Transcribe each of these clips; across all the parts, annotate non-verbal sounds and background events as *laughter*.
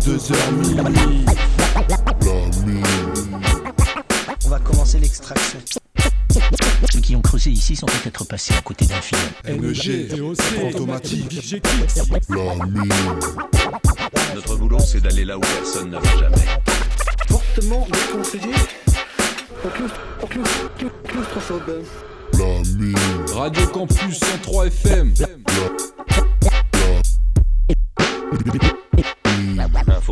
22h minuit. On va commencer l'extraction. Ceux qui ont creusé ici sont peut-être passés à côté d'un film. NG, automatique. Notre boulot, c'est d'aller là où personne ne va jamais. fortement déconseillé. Claustrophobe. Radio Campus 103 FM. Un faux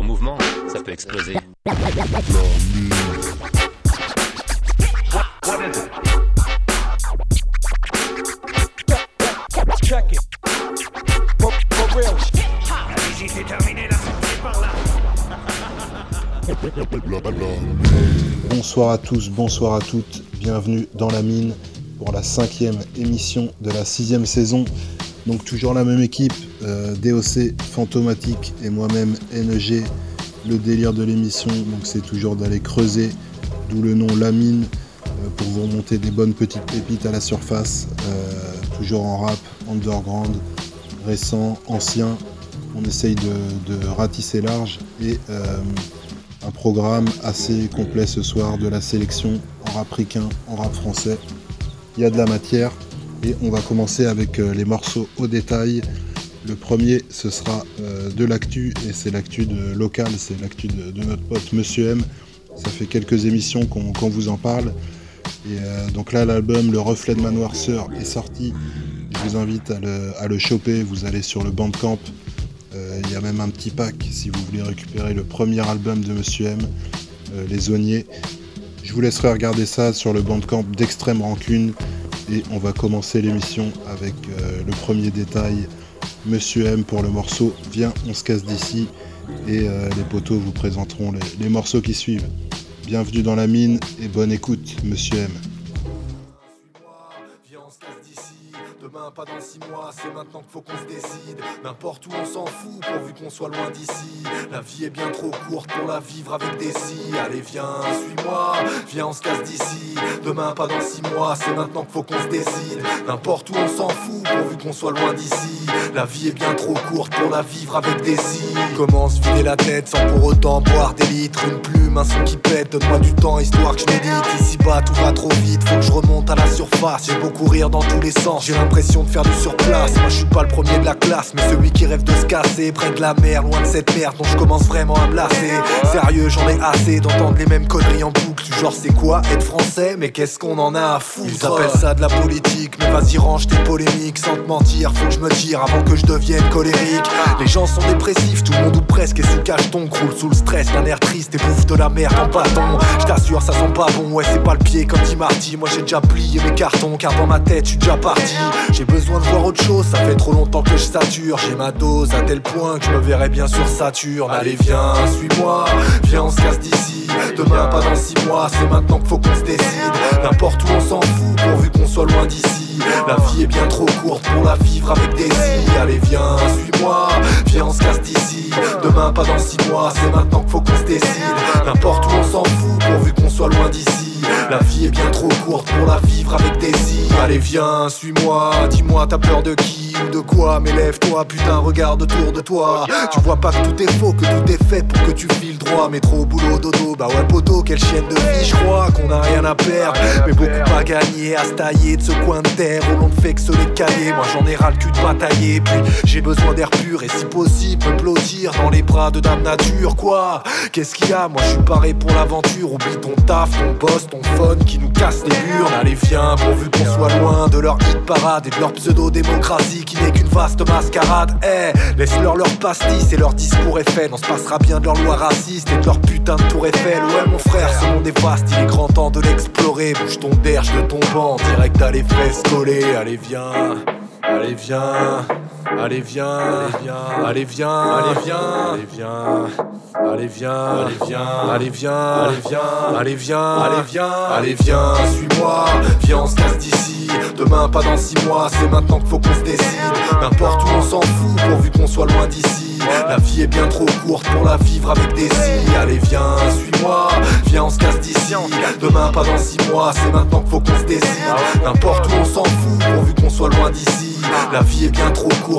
mouvement, ça peut exploser. Bonsoir à tous, bonsoir à toutes, bienvenue dans la mine pour la cinquième émission de la sixième saison. Donc toujours la même équipe, euh, DOC, Fantomatique et moi-même NEG. Le délire de l'émission, donc c'est toujours d'aller creuser, d'où le nom La Mine, euh, pour vous remonter des bonnes petites pépites à la surface, euh, toujours en rap, underground, récent, ancien. On essaye de, ratisser large et un programme assez complet ce soir de la sélection en rap ricain, en rap français. Il y a de la matière et on va commencer avec euh, les morceaux au détail. Le premier, ce sera euh, de l'actu et c'est l'actu de local, c'est l'actu de, notre pote Monsieur M. Ça fait quelques émissions qu'on vous en parle. Et euh, donc là, l'album Le Reflet de ma noirceur est sorti. Je vous invite à le, choper. Vous allez sur le Bandcamp. Il y a même un petit pack si vous voulez récupérer le premier album de Monsieur M, Les Zoniers. Je vous laisserai regarder ça sur le Bandcamp d'Extrême Rancune. Et on va commencer l'émission avec euh, le premier détail. Monsieur M pour le morceau Viens, on se casse d'ici. Et euh, les poteaux vous présenteront les, les morceaux qui suivent. Bienvenue dans la mine et bonne écoute, Monsieur M. Demain, pas dans six mois, c'est maintenant qu'il faut qu'on se décide. N'importe où, on s'en fout, pourvu qu'on soit loin d'ici. La vie est bien trop courte pour la vivre avec des si. Allez, viens, suis-moi. Viens, on se casse d'ici. Demain, pas dans six mois, c'est maintenant qu'il faut qu'on se décide. N'importe où, on s'en fout, pourvu qu'on soit loin d'ici. La vie est bien trop courte pour la vivre avec des si. Comment se vider la tête sans pour autant boire des litres. Une plume, un son qui pète, donne-moi du temps histoire que je médite. Ici-bas, tout va trop vite, faut que je remonte à la surface. J'ai beau courir dans tous les sens, j'ai l'impression de faire du surplace. Moi, je suis pas le premier de la classe, mais celui qui rêve de se casser près de la mer, loin de cette merde dont je commence vraiment à me lasser. Sérieux, j'en ai assez d'entendre les mêmes conneries en boucle. Du genre, c'est quoi être français, mais qu'est-ce qu'on en a à foutre? Ils appellent ça de la politique, mais vas-y, range tes polémiques sans te mentir. Faut que je me tire avant que je devienne colérique. Les gens sont dépressifs, tout le monde ou presque est sous cacheton, croule sous le stress, d'un air triste et bouffe de la merde en bâton. Je t'assure, ça sent pas bon, ouais, c'est pas le pied comme dit Marty. Moi j'ai déjà plié mes cartons, car dans ma tête, je suis déjà parti. J'ai besoin de voir autre chose, ça fait trop longtemps que je sature. J'ai ma dose à tel point que je me verrai bien sur Saturne. Allez, viens, suis-moi, viens, on se casse d'ici. Demain, pas dans six mois, c'est maintenant qu'il faut qu'on se décide. N'importe où, on s'en fout, pourvu qu'on soit loin d'ici. La vie est bien trop courte pour la vivre avec des si. Allez, viens, suis-moi, viens, on se casse d'ici. Demain, pas dans six mois, c'est maintenant qu'il faut qu'on se décide. N'importe où, on s'en fout, qu'on soit loin d'ici. La vie est bien trop courte pour la vivre avec des si. Allez, viens, suis-moi, dis-moi, t'as peur de qui ou de quoi? Mais lève-toi, putain, regarde autour de toi. Tu vois pas que tout est faux, que tout est fait pour que tu files droit. Métro, boulot, dodo, bah ouais, poteau, quelle chienne de vie, je crois qu'on a rien à perdre. Mais beaucoup à gagner, à se tailler de ce coin de terre où l'on ne fait que se les. Moi j'en ai ras le cul de puis j'ai besoin d'air pur et si possible me dans les bras de Dame Nature. Quoi? Qu'est-ce qu'il y a? Moi je suis paré pour l'aventure. Oublie ton taf, ton boss, ton phone qui nous casse les burnes. Allez, viens, pourvu qu'on soit loin de leur hit parade et de leur pseudo-démocratie qui n'est qu'une vaste mascarade. Eh, laisse-leur leur pastis et leur discours fait. On se passera bien de leur loi raciste et de leur putain de tour Eiffel. Ouais, mon frère, ce monde est vaste, il est grand temps de l'explorer. Bouge ton derge de ton banc, direct à les fesses. Allez, viens, allez, viens. Allez viens, allez viens, allez viens, allez viens, allez viens, allez viens, allez viens, allez viens, allez viens, allez viens, allez viens, suis-moi, viens on se casse d'ici. Demain pas dans six mois, c'est maintenant qu'il faut qu'on se décide. N'importe où on s'en fout, pourvu qu'on soit loin d'ici. La vie est bien trop courte pour la vivre avec des si. Allez viens, suis-moi, viens on se casse d'ici. Demain pas dans six mois, c'est maintenant qu'il faut qu'on se décide. N'importe où on s'en fout, pourvu qu'on soit loin d'ici. La vie est bien trop courte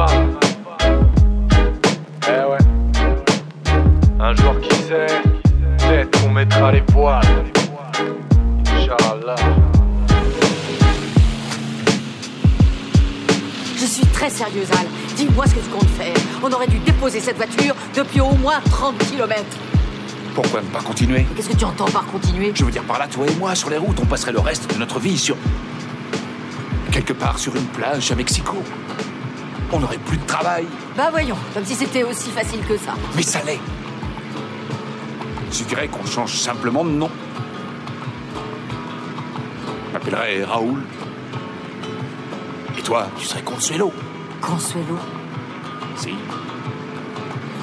cette voiture depuis au moins 30 km. Pourquoi ne pas continuer Qu'est-ce que tu entends par continuer? Je veux dire par là, toi et moi, sur les routes, on passerait le reste de notre vie sur... Quelque part sur une plage à Mexico. On n'aurait plus de travail. Bah voyons, comme si c'était aussi facile que ça. Mais ça l'est. Suffirait qu'on change simplement de nom. Je m'appellerais Raoul. Et toi, tu serais Consuelo. Consuelo? Si.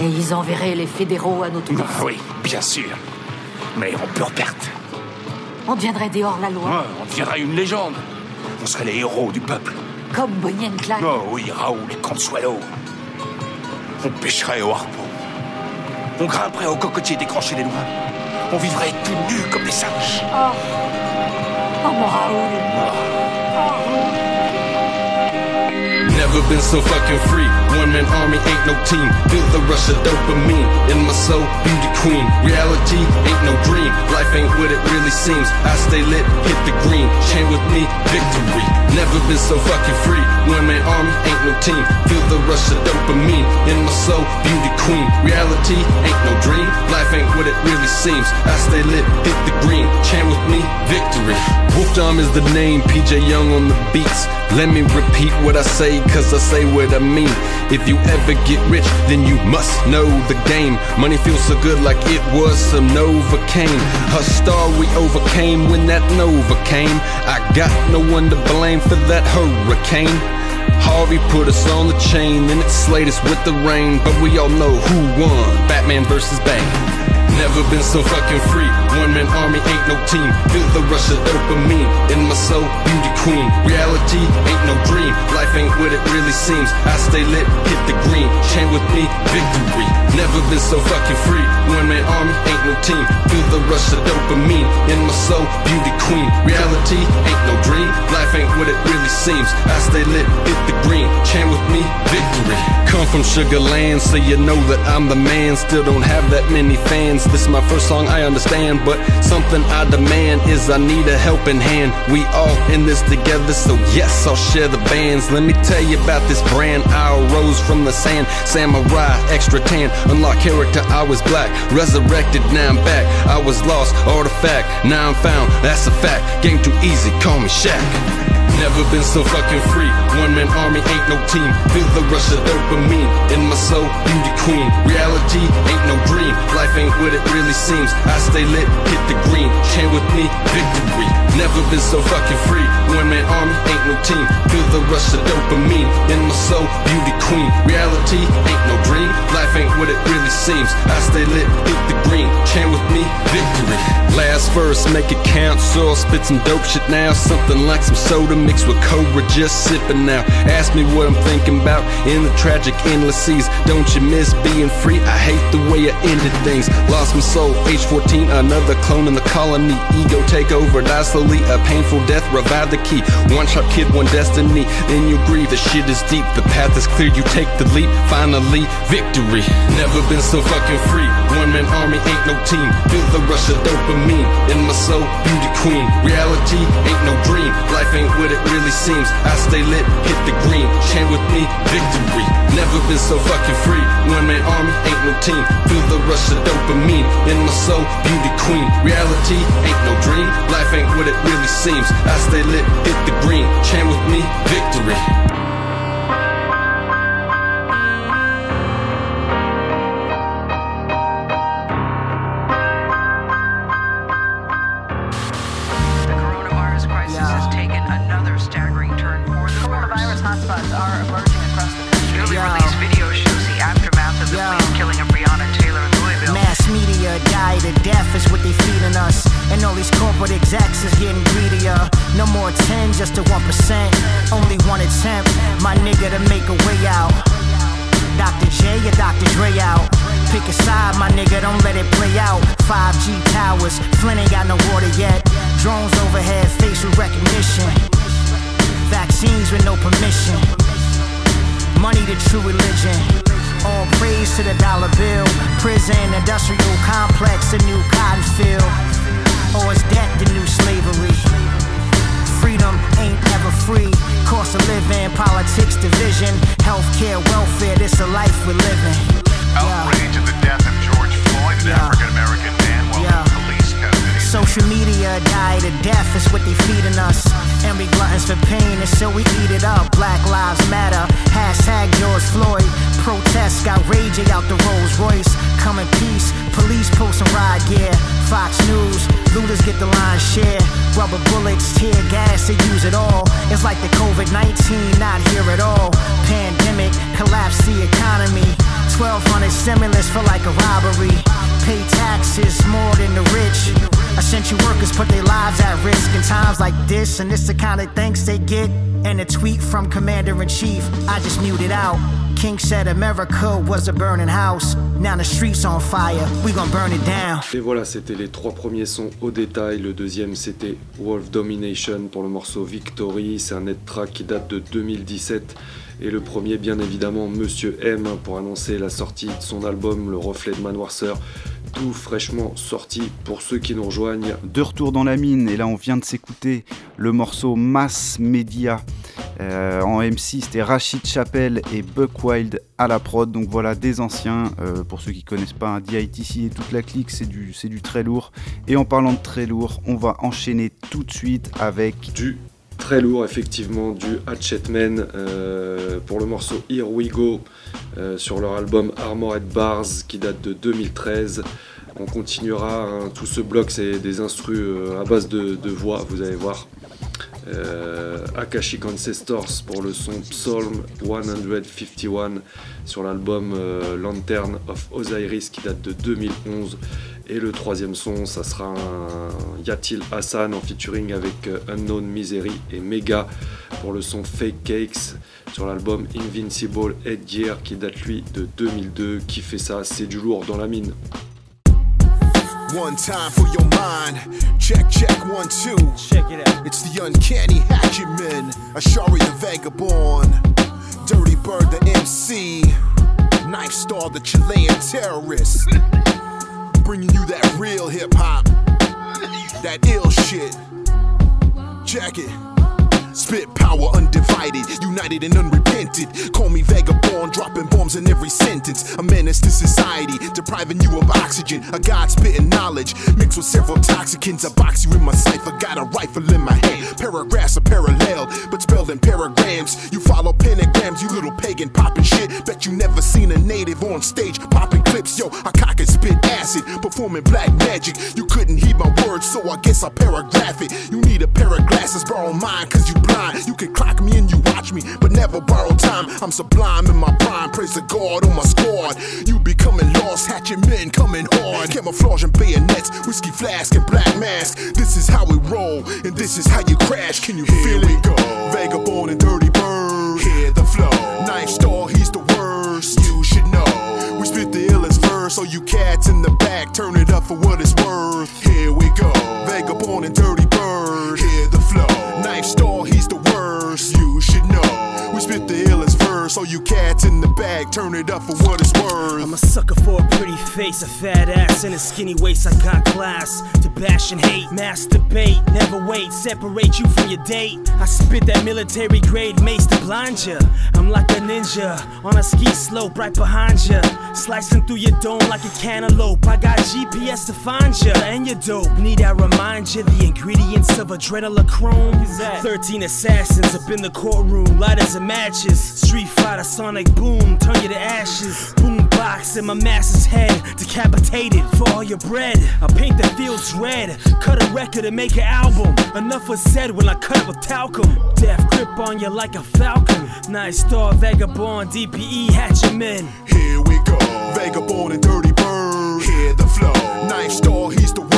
Et ils enverraient les fédéraux à notre Ah oui, bien sûr. Mais en perte. On deviendrait des hors-la-loi. Ouais, on deviendrait une légende. On serait les héros du peuple. Comme Bonnie and Clyde. Oh oui, Raoul et Consuelo. On pêcherait au harpon. On grimperait au cocotier décroché des loin. On vivrait tout nus comme des singes. Oh. Oh mon Raoul. Never been so fucking free. One man army ain't no team. Feel the rush of dopamine in my soul, beauty queen. Reality ain't no dream. Life ain't what it really seems. I stay lit, hit the green. Chain with me, victory. Never been so fucking free. One man army ain't no team. Feel the rush of dopamine in my soul, beauty queen. Reality ain't no dream. Life ain't what it really seems. I stay lit, hit the green. Chain with me, victory. Wolf Dom is the name. PJ Young on the beats. Let me repeat what I say, cause I say what I mean. If you ever get rich, then you must know the game. Money feels so good like it was some Novocaine. A star we overcame when that Nova came. I got no one to blame for that hurricane. Harvey put us on the chain, then it slayed us with the rain. But we all know who won Batman versus Bane. Never been so fucking free. One man army ain't no team. Feel the rush of dopamine in my soul, beauty queen. Reality ain't no dream. Life ain't what it really seems. I stay lit, hit the green. Chain with me, victory. Never been so fucking free. Man army ain't no team. Feel the rush of dopamine in my soul, beauty queen. Reality ain't no dream. Life ain't what it really seems. I stay lit, hit the green. Chain with me, victory. Come from Sugar Land, so you know that I'm the man. Still don't have that many fans. This is my first song, I understand. But something I demand is I need a helping hand. We all in this together, so yes, I'll share the bands. Let me tell you about this brand. I arose from the sand. Samurai, extra tan. Unlock character, I was black. Resurrected, now I'm back. I was lost, artifact. Now I'm found, that's a fact. Game too easy, call me Shaq. Never been so fucking free. One man army ain't no team. Feel the rush of dopamine in my soul, beauty queen. Reality ain't no dream. Life ain't what it really seems. I stay lit, hit the green. Chain with me, victory. Never been so fucking free. One man army ain't no team. Feel the rush of dopamine in my soul, beauty queen. Reality ain't no dream. Life ain't what it really seems. I stay lit, hit the green. Chain with me, victory. Last verse, make it count. So I'll spit some dope shit now. Something like some soda mixed with Cobra, just sipping now. Ask me what I'm thinking about in the tragic endless seas. Don't you miss being free? I hate the way I ended things. Lost my soul, age 14, another clone in the colony. Ego take over, die slowly. A painful death, revive the key. One sharp kid, one destiny. Then you grieve, the shit is deep. The path is clear, you take the leap. Finally, victory. Never been so fucking free. One man army ain't no team. Feel the rush of dopamine in my soul, beauty queen. Reality ain't no dream. Life ain't what it really seems. I stay lit, hit the green. Chain with me, victory. Never been so fucking free. One man army ain't no team. Feel the rush of dopamine in my soul, beauty queen. Reality ain't no dream. Life ain't what it really seems. I stay lit, hit the green. Chain with me, victory. Execs is getting greedier. No more 10, just a 1%. Only one attempt, my nigga, to make a way out. Dr. J or Dr. Dre out. Pick a side, my nigga, don't let it play out. 5G towers, Flint ain't got no water yet. Drones overhead, facial recognition. Vaccines with no permission. Money the true religion. All praise to the dollar bill. Prison, industrial complex, the new cotton field. Or is that the new slavery? Freedom ain't ever free. Cost of living, politics, division, healthcare, welfare. This a life we're living. Outrage at the death of George Floyd, an African American man, while Yeah. in police custody. Social media died of death is what they feeding us. And we gluttons for pain, and so we eat it up. Black Lives Matter, hashtag George Floyd. Protests got raging out the Rolls Royce. Come in peace, police post some riot gear. Fox News, looters get the line share. Rubber bullets, tear gas, they use it all. It's like the COVID 19 not here at all. Pandemic collapsed the economy. 1200 stimulus for like a robbery. Pay taxes more than the rich. Essential workers put their lives at risk in times like this, and this the kind of thanks they get. And a tweet from Commander in Chief, I just muted out. King said America was a burning house. Now the streets on fire, we gon' burn it down. Et voilà, c'était les trois premiers sons au détail. Le deuxième, c'était Wolf Domination pour le morceau Victory. C'est un net track qui date de 2017. Et le premier, bien évidemment, Monsieur M pour annoncer la sortie de son album Le Reflet de Manoirceur. Tout fraîchement sorti pour ceux qui nous rejoignent. De retour dans la mine, et là on vient de s'écouter le morceau Mass Media. Euh, en MC, c'était Rachid Chappelle et Buck Wild à la prod. Donc voilà, des anciens. Euh, pour ceux qui connaissent pas, un DITC et toute la clique, c'est du, c'est du très lourd. Et en parlant de très lourd, on va enchaîner tout de suite avec du très lourd, effectivement, du Hatchetman euh, pour le morceau Here We Go euh, sur leur album Armored Bars qui date de 2013. On continuera, hein, tout ce bloc c'est des instrus euh, à base de, de voix, vous allez voir. Euh, Akashic Ancestors pour le son Psalm 151 sur l'album euh, Lantern of Osiris qui date de 2011. Et le troisième son, ça sera Yatil Hassan en featuring avec euh, Unknown Misery et Mega pour le son Fake Cakes sur l'album Invincible Headgear qui date lui de 2002. Qui fait ça C'est du lourd dans la mine. One time for your mind. Check, check, one, two. Check it out. It's the uncanny hatchet men. Ashari the vagabond. Dirty Bird the MC. Knife Star the Chilean terrorist. *laughs* Bringing you that real hip hop. That ill shit. Check it. Spit power undivided, united and unrepented. Call me vagabond, dropping bombs in every sentence. A menace to society, depriving you of oxygen. A god spitting knowledge, mixed with several toxicants. I box you in my cipher, got a rifle in my hand. Paragraphs are parallel, but spelled in paragrams. You follow pentagrams, you little pagan popping shit. Bet you never seen a native on stage popping clips. Yo, I cock and spit acid, performing black magic. You couldn't heed my words, so I guess I paragraph it. You need a pair of glasses, borrow mine, cause you blind. You can clock me and you watch me, but never borrow time. I'm sublime in my prime, praise the God on my squad. You becoming lost, hatchet men coming hard. Camouflage and bayonets, whiskey flask and black mask. This is how we roll, and this is how you crash. Can you feel it? Go. Vagabond and dirty bird. Hear the flow. Knife star, he's the worst. You should know. We spit the illest verse, so you cats in the back, turn it up for what it's worth. Here we go. Vagabond and dirty bird. Hear the flow. Knife star, respeitei So you cats in the bag, turn it up for what it's worth. I'm a sucker for a pretty face, a fat ass, and a skinny waist. I got class to bash and hate, masturbate, never wait, separate you from your date. I spit that military grade mace to blind ya. I'm like a ninja on a ski slope right behind ya, slicing through your dome like a cantaloupe. I got GPS to find ya, and you're dope. Need I remind ya the ingredients of adrenochrome? 13 assassins up in the courtroom, lighters and matches. Street fighter, sonic boom, turn you to ashes. Boom box in my master's head, decapitated for all your bread. I paint the fields red, cut a record and make an album. Enough was said when I cut it with talcum. Death grip on you like a falcon. Nice star, vagabond, DPE, hatchet men. Here we go. Vagabond and dirty bird. Hear the flow. Knife star, he's the worst.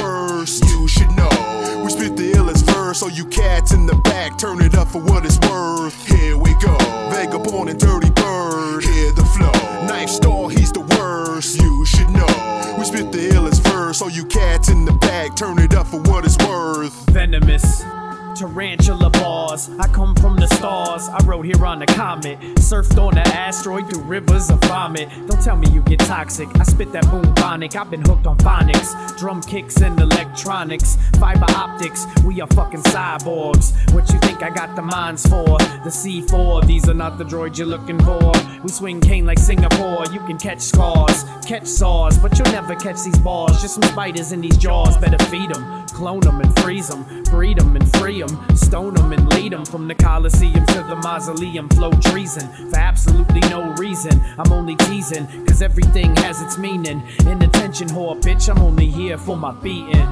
So you cats in the back, turn it up for what it's worth. Here we go. Vagabond and dirty bird. Hear the flow. Knife star, he's the worst. You should know. We spit the illest verse, so you cats in the back, turn it up for what it's worth. Venomous. Tarantula bars. I come from the stars I rode here on a comet. Surfed on an asteroid through rivers of vomit. Don't tell me you get toxic. I spit that boom bonic. I've been hooked on phonics, drum kicks, and electronics. Fiber optics, we are fucking cyborgs. What you think I got the minds for? The C4, these are not the droids you're looking for. We swing cane like Singapore. You can catch scars, catch saws, but you'll never catch these balls. Just some spiders in these jaws. Better feed them, clone them, and freeze them. Breed them and free them. Stone them and lead them from the Coliseum to the mausoleum. Flow treason for absolutely no reason. I'm only teasing, cause everything has its meaning. Inattention, whore, bitch, I'm only here for my beating.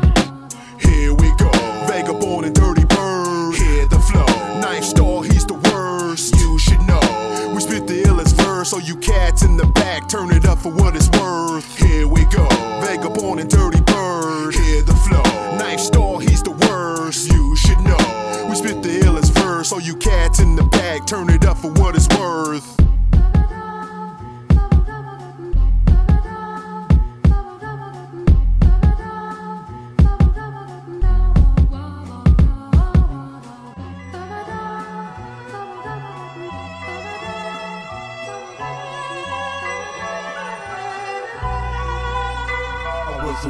Here we go. Vagabond and Dirty Bird. Hear the flow. Knife Star, he's the worst. You should know. Verse, so you cats in the back, turn it up for what it's worth. Here we go. Vagabond and Dirty Bird. Hear the flow. Knife Star, he's the worst. You should know. We spit the illest verse, so you cats in the back, turn it up for what it's worth.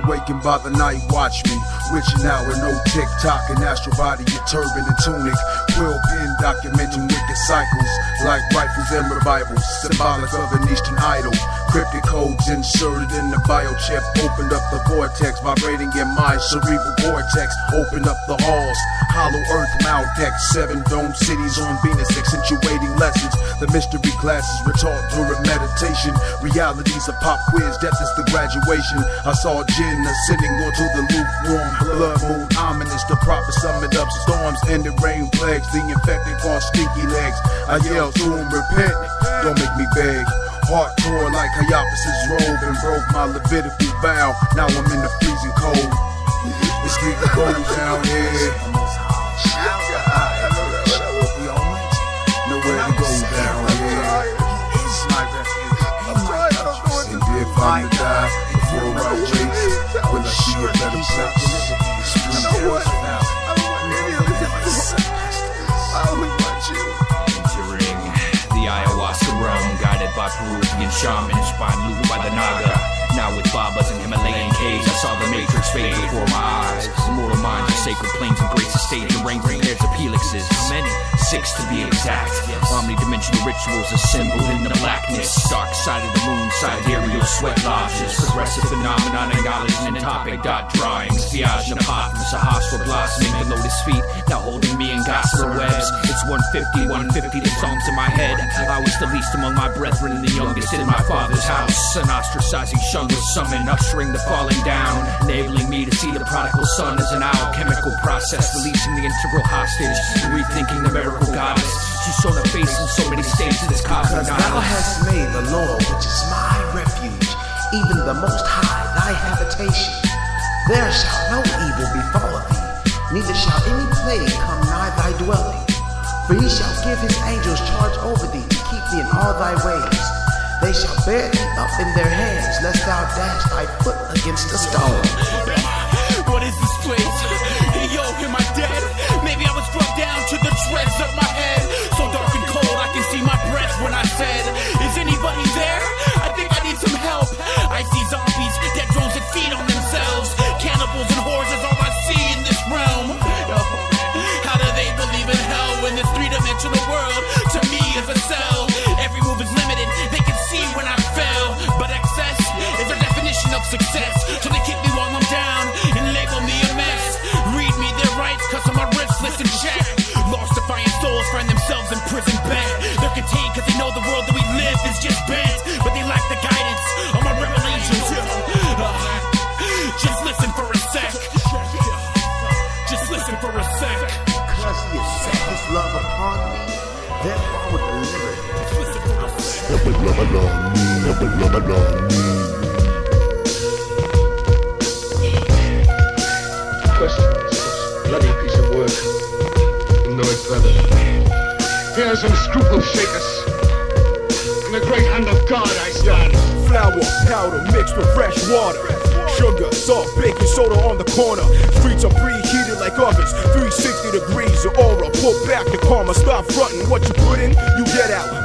Awakened by the night watchman, witching out with no tick tock and astral body, a turban and tunic. Quill pen documenting wicked cycles, like rifles and revivals, symbolic of an Eastern idol. Cryptic codes inserted in the biochip, opened up the vortex, vibrating in my cerebral vortex, opened up the halls. Hollow Earth, Maltech, seven dome cities on Venus, accentuating lessons. The mystery classes were taught during meditation. Realities a pop quiz, death is the graduation. I saw Jinn ascending onto the lukewarm blood moon, ominous. The prophet summoned up storms, ended rain plagues. The infected on stinky legs. I yelled to him, repent, don't make me beg. Heart tore like Caiaphas' robe and broke my Levitical vow. Now I'm in the freezing cold. It's getting cold down here. Nowhere to go down here. And if I'm to die before I wake, will I see a better place? Guided by Peruvian shamans, by Luke by the Naga. Now with Babas and Himalayan I saw the matrix fade before my eyes. Immortal minds and sacred planes embrace the stage and rank pairs of helixes. How many? Six to be exact. Omnidimensional rituals assembled in the blackness. Dark side of the moon, sidereal sweat lodges. Progressive phenomenon acknowledged in topic dot drawings. Viage Apophis, a hostile blossoming below his feet. Now holding me in gossamer webs. It's 150, 150, the songs in my head. I was the least among my brethren and the youngest in my father's house. An ostracizing shun was summoned, ushering the falling down. Enabling me to see the prodigal son as an alchemical process. Releasing the integral hostage. and Rethinking the miracle goddess. She's shown her face in so many states in this Because thou hast made the Lord, which is my refuge, even the Most High, thy habitation. There shall no evil befall thee, neither shall any plague come nigh thy dwelling. For he shall give his angels charge over thee to keep thee in all thy ways. They shall bear thee up in their hands, lest thou dash thy foot against a stone. What is this place? Hey, yo, am I dead? Maybe I was brought down to the dregs of my head. So dark and cold, I can see my breath when I said,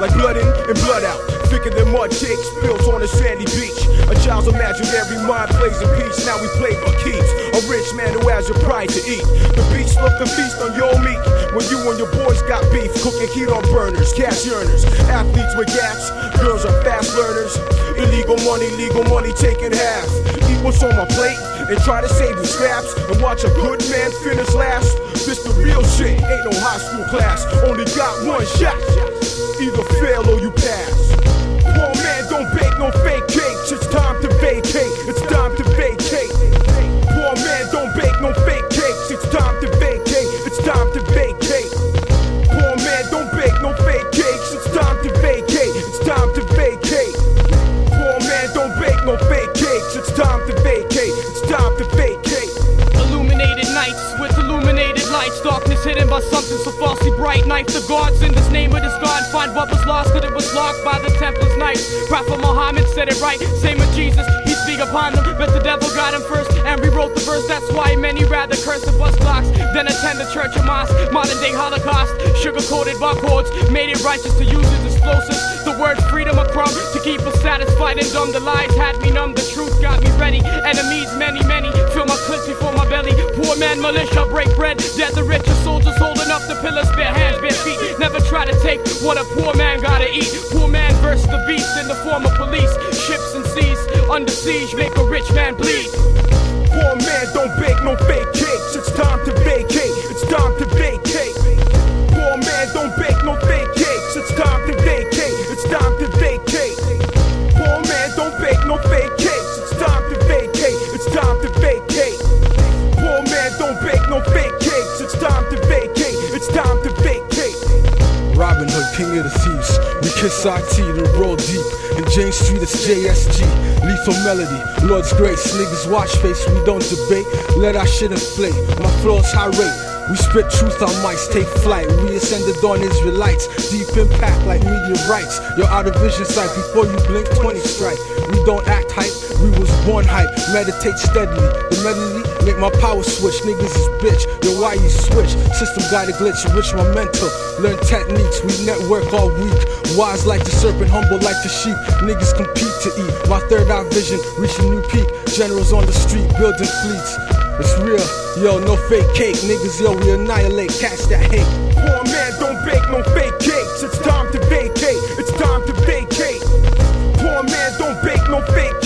Like blood in and blood out. Thicker than mud cakes built on a sandy beach. A child's imaginary mind plays a piece. Now we play for keeps. A rich man who has your pride to eat. The beach look to feast on your meat. When you and your boys got beef, cooking heat on burners, cash earners, athletes with gaps, girls are fast learners. Illegal money, legal money taking half. Eat what's on my plate and try to save the scraps and watch a good man finish last. This the real shit, ain't no high school class. Only got one shot. Either fail or you pass. Don't bake no fake cakes. It's time to vacate. It's time to vacate. Hidden by something so falsely bright. Knife the guards in this name of this God. Find what was lost, cause it was locked by the Templars' knights. Prophet Muhammad said it right. Same with Jesus. He speak upon them, but the devil got him first. And rewrote the verse. That's why many rather curse the bus blocks than attend the church or mosque. Modern day Holocaust. Sugar coated barcodes. Made it righteous to use as explosives. Word freedom a to keep us satisfied and dumb. The lies had me numb. The truth got me ready. Enemies, many, many. Fill my clips before my belly. Poor man, militia, break bread. Dead the rich, soldiers holding up the pillars, bare hands, bare feet. Never try to take what a poor man gotta eat. Poor man versus the beast in the form of police. Ships and seas under siege make a rich man bleed. Poor man don't bake no fake cakes. It's time to vacate. It's time to vacate. Poor man don't bake no fake to vacate. Poor man don't bake no fake cakes. It's time to vacate. It's time to vacate. Robin Hood, king of the thieves. We kiss our to roll deep. In Jane Street, it's JSG. Lethal melody, Lord's grace. Niggas watch face, we don't debate. Let our shit inflate. My flow's high rate. We spit truth on mics, take flight. We ascended on Israelites. Deep impact like meteorites. You're out of vision sight before you blink 20 strike. We don't act hype, we was born hype. Meditate steadily. The medley make my power switch. Niggas is bitch. Yo, why you switch? System got a glitch, enrich my mental. Learn techniques, we network all week. Wise like the serpent, humble like the sheep. Niggas compete to eat. My third eye vision, reach a new peak. Generals on the street, building fleets. It's real, yo, no fake cake. Niggas, yo, we annihilate, catch that hate. Poor man don't bake no fake cakes. It's time to vacate. It's time to vacate. Poor man don't bake no fake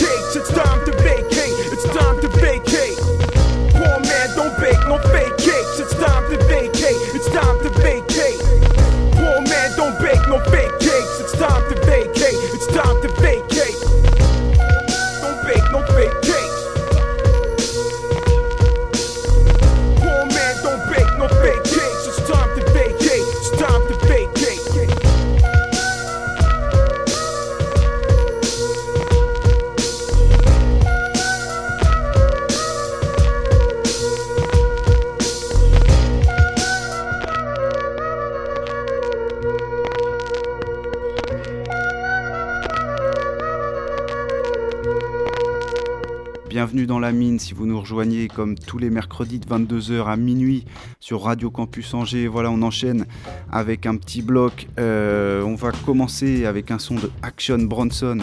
comme tous les mercredis de 22h à minuit sur Radio Campus Angers. Voilà, on enchaîne avec un petit bloc. Euh, on va commencer avec un son de Action Bronson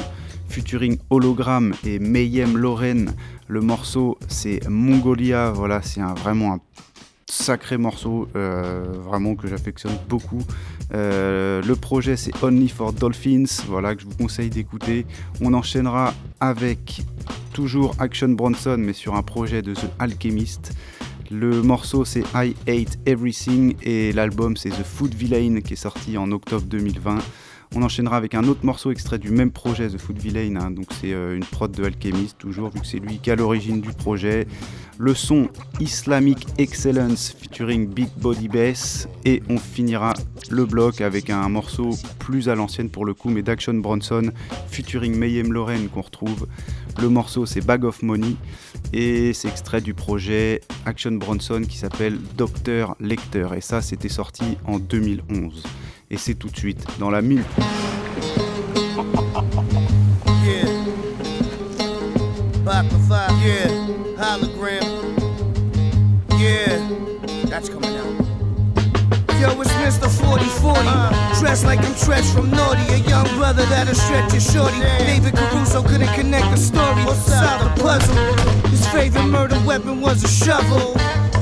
featuring Hologram et Mayhem Loren. Le morceau c'est Mongolia. Voilà, c'est un, vraiment un sacré morceau, euh, vraiment que j'affectionne beaucoup. Euh, le projet c'est Only for Dolphins, voilà que je vous conseille d'écouter. On enchaînera avec toujours Action Bronson, mais sur un projet de The Alchemist. Le morceau c'est I Hate Everything et l'album c'est The Food Villain qui est sorti en octobre 2020. On enchaînera avec un autre morceau extrait du même projet, The Food Villain. hein. donc c'est euh, une prod de Alchemist, toujours, vu que c'est lui qui à l'origine du projet. Le son Islamic Excellence featuring Big Body Bass. Et on finira le bloc avec un morceau plus à l'ancienne pour le coup, mais d'Action Bronson featuring Mayhem Loren qu'on retrouve. Le morceau c'est Bag of Money et c'est extrait du projet Action Bronson qui s'appelle Dr. Lecter. Et ça, c'était sorti en 2011. Et c'est tout de suite dans la mine. Yeah. Back to five. Yeah. Hologram. Yeah. it's Mr. 4040. Dressed like I'm Tretch from Naughty, a young brother that'll stretch your shorty. David Caruso couldn't connect the story, solve the puzzle. His favorite murder weapon was a shovel.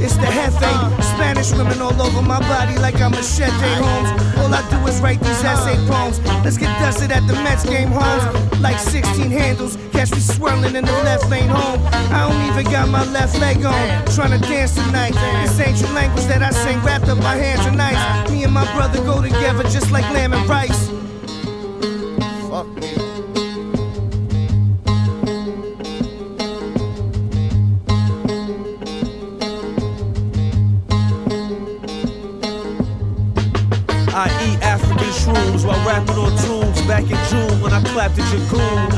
It's the Hefe, Spanish women all over my body like I'm a Machete Holmes. All I do is write these essay poems. Let's get dusted at the Mets game homes. Like 16 handles, catch me swirling in the left lane home. I don't even got my left leg on. Trying to dance tonight. This ancient language that I sing wrapped up my hands and nights. Me and my brother go together just like lamb and rice. Fuck me. I at your goon.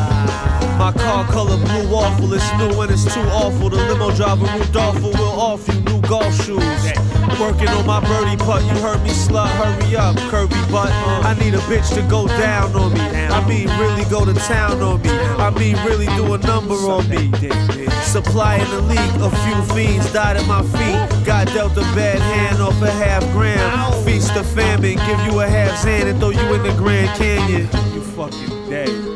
My car color blue awful, it's new and it's too awful. The limo driver Rudolfo will offer you new golf shoes. Working on my birdie putt, you heard me slut, hurry up, curvy butt. I need a bitch to go down on me. I mean, really go to town on me. I mean, really do a number on me. Supplying the league, a few fiends died at my feet. Got dealt a bad hand off a half gram. Feast the famine, give you a half hand and throw you in the Grand Canyon. You fucking day.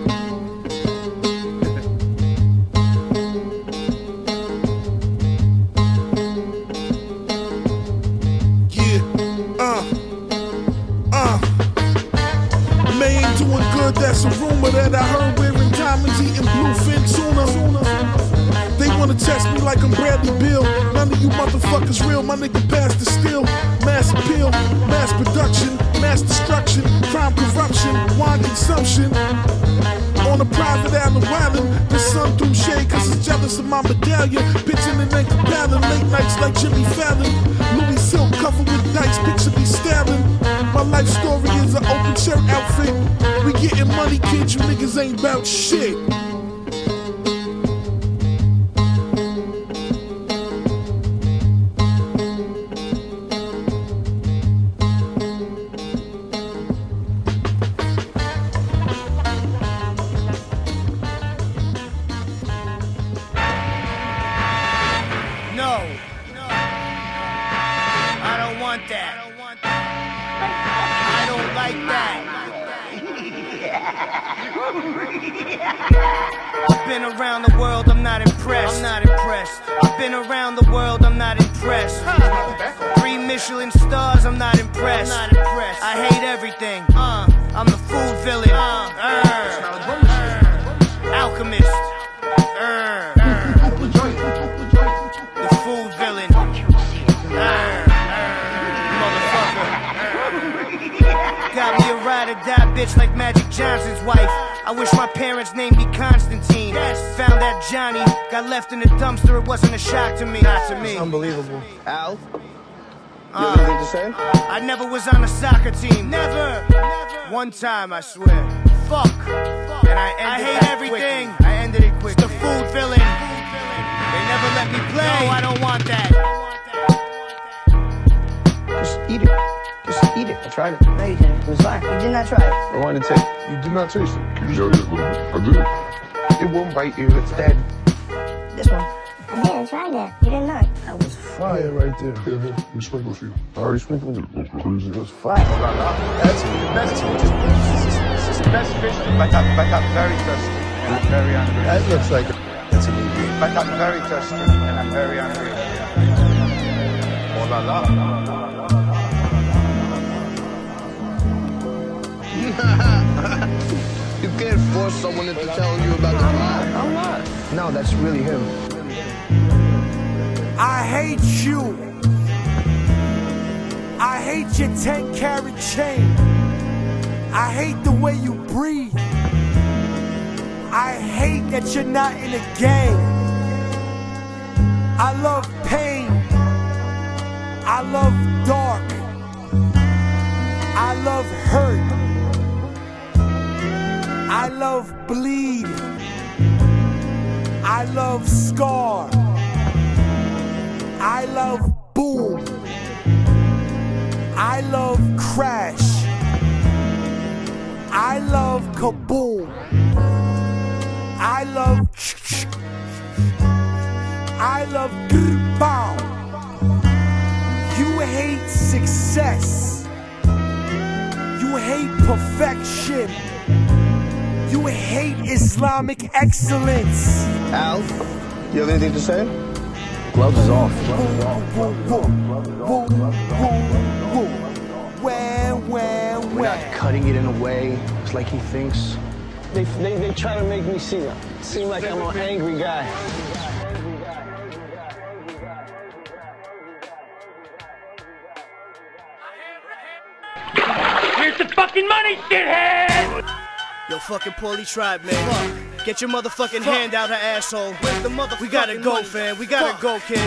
Really him. I hate you. I hate your 10 carat chain. I hate the way you breathe. I hate that you're not in a gang. I love pain. I love dark. I love hurt. I love bleed. I love scar. I love boom. I love crash. I love kaboom. I love ch ch. I love bow. You hate success. You hate perfection. You hate Islamic excellence. Al, you have anything to say? Gloves is off. Where, where, We're not cutting it in a way. It's like he thinks. They, they, they try to make me seem, seem like I'm an angry guy. Here's the fucking money, shithead! Yo, fucking Paulie Tribe, man. Get your motherfucking hand out her asshole. we gotta go, fam. We gotta go, kid.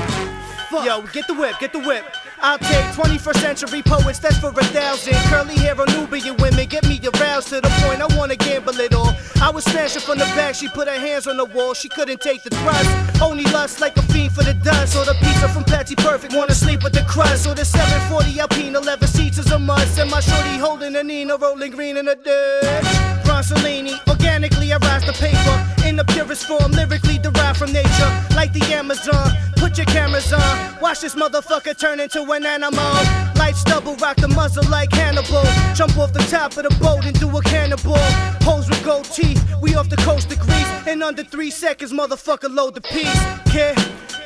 Yo, get the whip, get the whip. I'll take 21st century poets, that's for a thousand. Curly hair or Nubian women, get me aroused to the point I wanna gamble it all. I was smashing from the back, she put her hands on the wall, she couldn't take the thrust. Only lust like a fiend for the dust. Or the pizza from Patsy Perfect, wanna sleep with the crust. Or the 740 Alpine, 11 seats is a must. And my shorty holding a Nina, rolling green in the dirt. Bronsolini, organically I rise the paper. In the purest form, lyrically derived from nature. Like the Amazon, put your cameras on. Watch this motherfucker turn into an animal. Lights double, rock the muzzle like Hannibal. Jump off the top of the boat and do a cannibal. Hoes with gold teeth, we off the coast of Greece. In under three seconds, motherfucker, load the piece. Kid,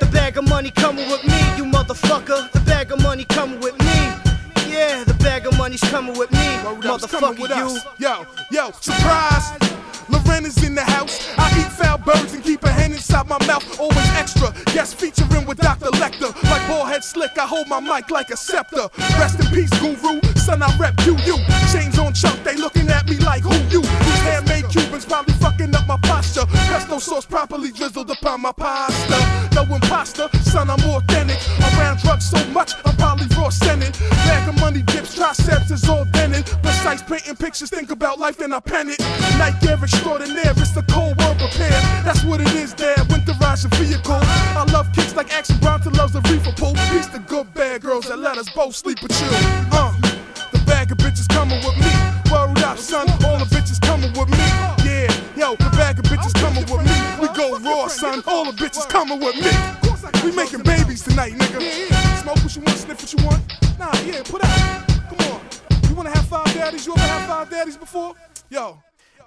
the bag of money coming with me, you motherfucker. The bag of money coming with me. Yeah, the bag of money's coming with me, motherfucker. with You. us. Yo, yo, surprise! Lorena's in the house. I eat foul birds and keep a hand inside my mouth. Always extra. Guest featuring with Dr. Lecter. Like ballhead slick, I hold my mic like a scepter. Rest in peace, guru. Son, I rep you, you. Chains on chunk, they looking at me like who you? These handmade Cubans probably fucking up my posture. Pesto sauce properly drizzled upon my pasta. No imposter, son, I'm authentic. Around drugs so much, I'm probably raw sending. Bag of money dips, triceps is all dented. Precise painting pictures, think about life and I pen it. Night gear extraordinaire, it's the cold world prepare. That's what it is there, winterizing vehicle. I love kicks like Action Bronson loves the reefer pool. Peace the good bad girls that let us both sleep with you. Uh, the bag of bitches coming with me. Word up, son, all the bitches coming with me. Yeah, yo, the bag of bitches coming with me. We go raw, son, all the bitches coming with me. We making babies tonight, nigga. Smoke what you want, sniff what you want. Nah, yeah, put out. Come on. You wanna have five daddies? You ever have five daddies before? Yo.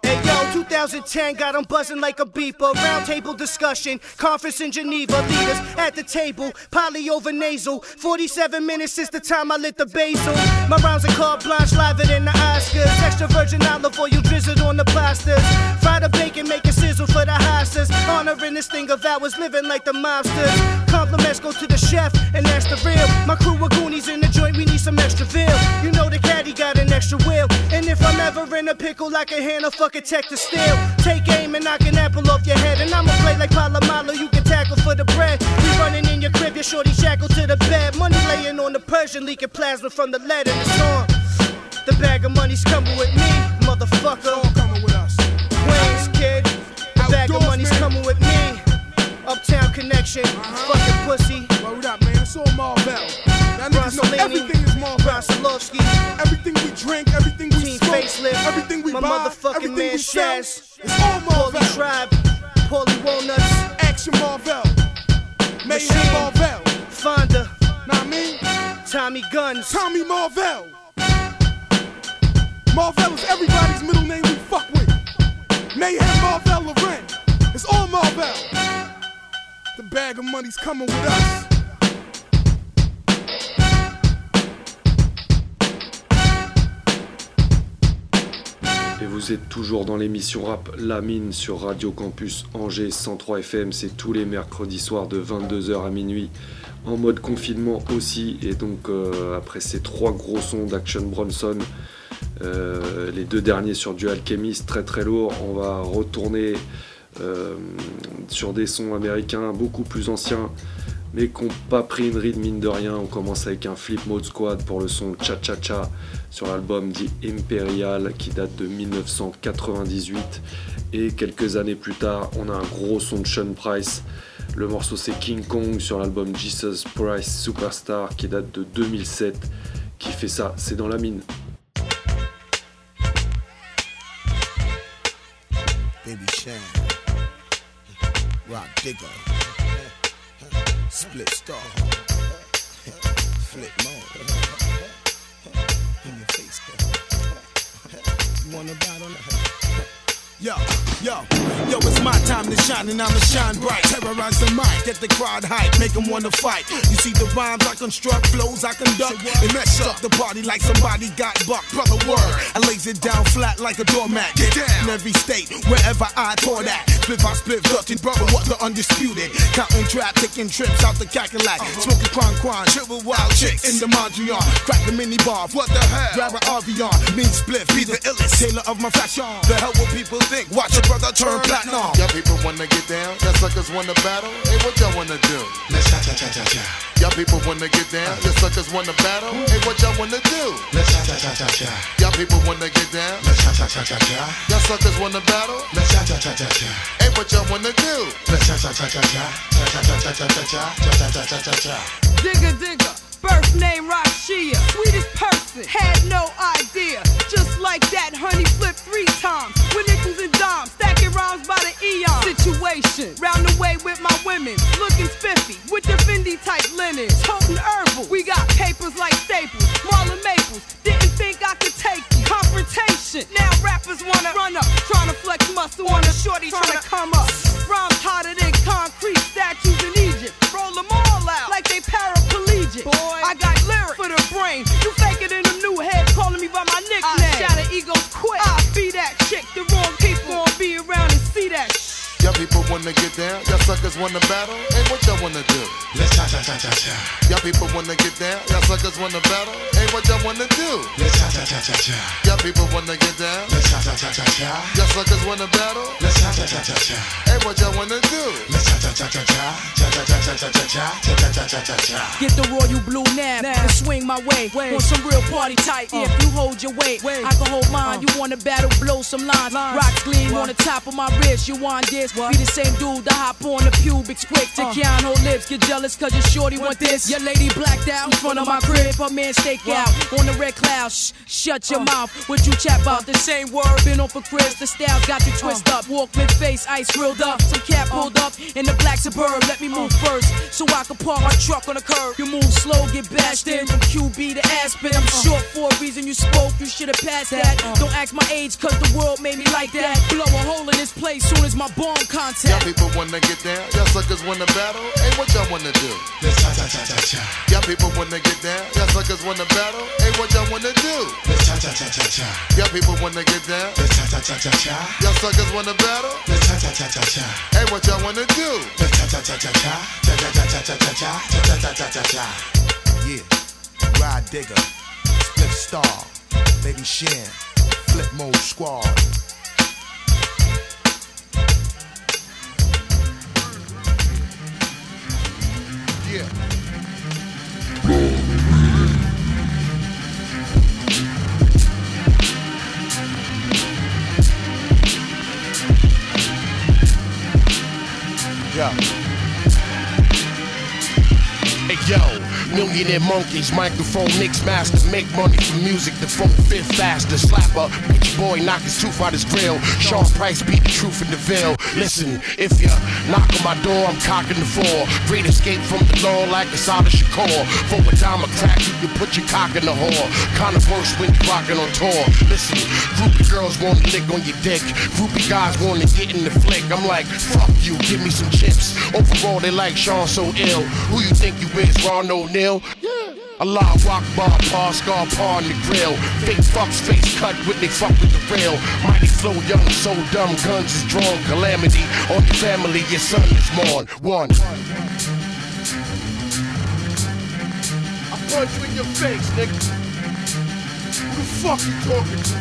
Hey yo, 2010 got 'em buzzing like a beeper. Roundtable discussion, conference in Geneva. Leaders at the table, poly over nasal. 47 minutes since the time I lit the basil. My rounds are carte blanche, liver than the Oscars. Extra virgin olive oil drizzled on the plasters. Fry the bacon, make it sizzle for the hostas. Honoring this thing of ours, living like the mobsters. Compliments go to the chef, and that's the real. My crew of goonies in the we need some extra veal. You know the caddy got an extra wheel. And if I'm ever in a pickle, I can hand a fucking tech to steal. Take aim and knock an apple off your head. And I'ma play like Palomalo, you can tackle for the bread. We running in your crib, your shorty shackled to the bed. Money laying on the Persian, leaking plasma from the lead in the storm. The bag of money's coming with me, motherfucker. coming with us. Queens, kid. The bag of money's coming with me. Uptown connection, uh-huh. fucking pussy. Word up, man. It's all Marvel. Niggas know everything is Marvel. Everything we drink, everything we Team smoke, facelift. everything we My buy, motherfucking everything man we sell. Shaz. It's all Marvel. Paulie Tribe, Paulie Walnuts. Action Marvel. Mayhem. Marvel. Fonda. What I? Tommy Guns. Tommy Marvel. Marvel is everybody's middle name we fuck with. Mayhem Marvel Loren. It's all Marvel. Bag of money's coming with us. Et vous êtes toujours dans l'émission rap La Mine sur Radio Campus Angers 103 FM. C'est tous les mercredis soirs de 22h à minuit. En mode confinement aussi. Et donc, euh, après ces trois gros sons d'Action Bronson, euh, les deux derniers sur du Alchemist, très très lourd, on va retourner sur des sons américains beaucoup plus anciens. Mais qui n'ont pas pris une ride mine de rien. On commence avec un Flip Mode Squad pour le son Cha Cha Cha sur l'album dit Imperial qui date de 1998. Et quelques années plus tard, on a un gros son de Sean Price. Le morceau c'est King Kong sur l'album Jesus Price Superstar qui date de 2007. Qui fait ça C'est dans la mine. Rock Digger, Split Star, Flip Mode, in your face. wanna battle? Yo, yo, yo, it's my time to shine and I'ma shine bright. Terrorize the mic, get the crowd hype, make them wanna fight. You see the rhymes I construct, flows I conduct, and mess up the party like somebody got bucked. Brother word, I lays it down flat like a doormat. Get down in every state, wherever I pour that. Split by split, dirty brother, what the undisputed. Counting trap, taking trips out the Cackalack. Uh-huh. Smoking quan quan, triple wild chicks in the Mondrian. Crack the mini bar, what the hell? Grab an RVR, mean split, be the illest. Tailor of my fashion. The hell with people think? Watch your brother turn platinum. Y'all people wanna get down, y'all suckers wanna battle. Hey, what y'all wanna do? Let's cha cha cha cha cha. Y'all people wanna get down, y'all suckers wanna battle. Hey, what y'all wanna do? Let's cha cha cha cha cha. Y'all people wanna get down, let's cha cha cha cha cha. Y'all suckers wanna battle. Let's cha cha cha cha cha. Hey, what y'all wanna do? Let's cha cha cha cha cha. Cha cha cha cha cha cha cha. Cha cha cha cha cha cha. Digga digga, birth name Rashia. Sweetest person, had no idea. Just like that, honey flipped three times. With nickels and dimes, stacking rhymes by the eon. Situation, round the way with my women. Looking spiffy, with the Fendi type linen. Toting herbal, we got papers like staples. Marlon Maples, didn't think I could take you. Confrontation, now rappers wanna run up. Trying to flex muscle on a shorty trying to come up. Rhymes hotter than concrete statues in Egypt. Roll them all out like they paraplegic. Boy, I got lyrics for the brain. You people wanna get down, y'all suckers wanna battle. Hey, what y'all wanna do? Let's cha cha cha cha cha. Y'all people wanna get down, y'all suckers wanna battle. Hey, what y'all wanna do? Let's cha cha cha cha cha. Y'all people wanna get down, let's cha cha cha cha cha. Y'all suckers wanna battle. Let's cha cha cha cha cha. Hey, what y'all wanna do? Let's cha cha cha cha cha. Cha cha cha cha cha cha cha. Cha cha cha cha cha cha. Get the royal blue nav and swing my way. Want some real party type? If you hold your weight, I can hold mine. You wanna battle, blow some lines. Rocks gleam on the top of my wrist. You want this? Be the same dude that hop on the pubics quick to Keanu uh. lips. Get jealous cause your shorty want this. Your lady blacked out in front of my crib. Her man stake out on the red cloud. Shh, shut your uh. mouth. What you chat about? The same word. Been on for Chris. The styles got you uh. twist up. Walkman face, ice grilled up. Some cat pulled up in the black suburb. Let me move first so I can park my truck on the curb. You move slow, get bashed in from QB to Aspen. I'm short for a reason you spoke. You should have passed that. Don't ask my age cause the world made me like that. Blow a hole in this place soon as my bomb contact. Y'all people wanna get down, y'all suckers wanna battle. Hey, what y'all wanna do? Let's cha cha cha cha cha. Y'all people wanna get down, y'all suckers wanna battle. Hey, what y'all wanna do? Let's cha cha cha cha cha. Y'all people wanna get down, let's cha cha cha cha cha. Y'all suckers wanna battle. Let's cha cha cha cha cha. Hey, what y'all wanna do? Let's cha cha cha cha cha. Cha cha cha cha cha cha cha. Cha cha cha cha cha cha. Yeah, Ride Digger, Split Star, Lady Shin, Flip Mode Squad. Yeah. Hey yo, millionaire monkeys, microphone mix master, make money from music, the phone fit faster, slapper, bitch boy, knock his tooth out his grill. Sean Price beat the truth in the veil. Listen, if you knock on my door, I'm cocking the four. Great escape from the law like it's out of Shakur. For a dime a crack, you can put your cock in the whore. Kinda worse when you rockin' on tour. Listen, groupie girls wanna lick on your dick. Groupie guys wanna get in the flick. I'm like, fuck you, give me some chips. Overall, they like Sean so ill. Who you think you is, Ron O'Neal? Yeah. Allah rock bar, paw, scar, paw on the grill. Fake fucks, face cut when they fuck with the real. Mighty flow, young, so dumb, guns is drawn. Calamity on your family, your son is mourn. One. I punch you in your face, nigga. Who the fuck you talking to,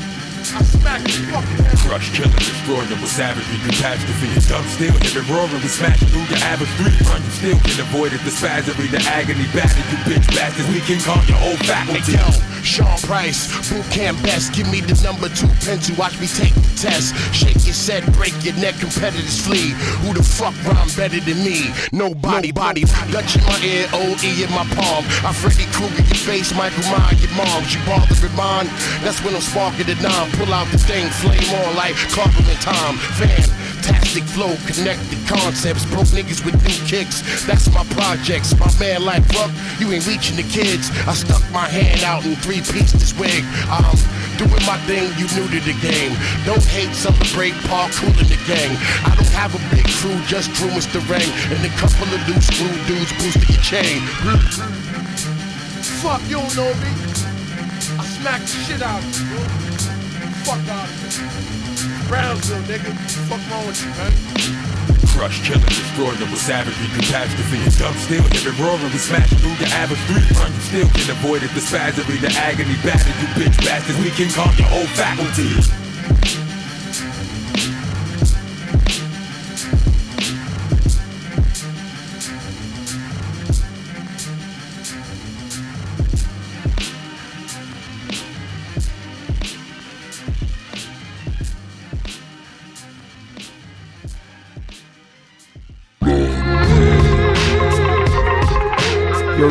dude? I smack your fucking head. Crush, kill and destroy them with savagery, catastrophe. And dumb still, hit it roaring, we smash through your average street run. You still can avoid it, the spasmery, the agony, battered you bitch bastards. We can calm your whole faculty. Hey, yo, Sean Price, boot camp best. Give me the number two pencil, watch me take the test. Shake your set, break your neck, competitors flee. Who the fuck rhyme better than me? Nobody, body, Dutch in my ear, OE in my palm. I Freddy Krueger your face, Michael Myers your moms. You bother with mine? That's when I'm sparking the nine. Pull out the thing, flame on like compliment time. Fantastic flow, connected concepts. Broke niggas with new kicks. That's my projects. My man like Ruck, you ain't reaching the kids. I stuck my hand out and three piece this wig. I'm Doing my thing, you new to the game. Don't hate, celebrate, park, cool in the gang. I don't have a big crew, just crew Mr. Rain. And a couple of loose screw dudes boosting your chain. Fuck, you don't know me. I smack the shit out of you. Fuck out of here. Brownsville, nigga. Fuck wrong with you, man? Crush, kill and destroy with savagery, catastrophe, and dumb still. It roaring, we smash through the average. Run, you still can avoid it. The spasmery, the agony, battered you bitch bastards. We can calm your whole faculty.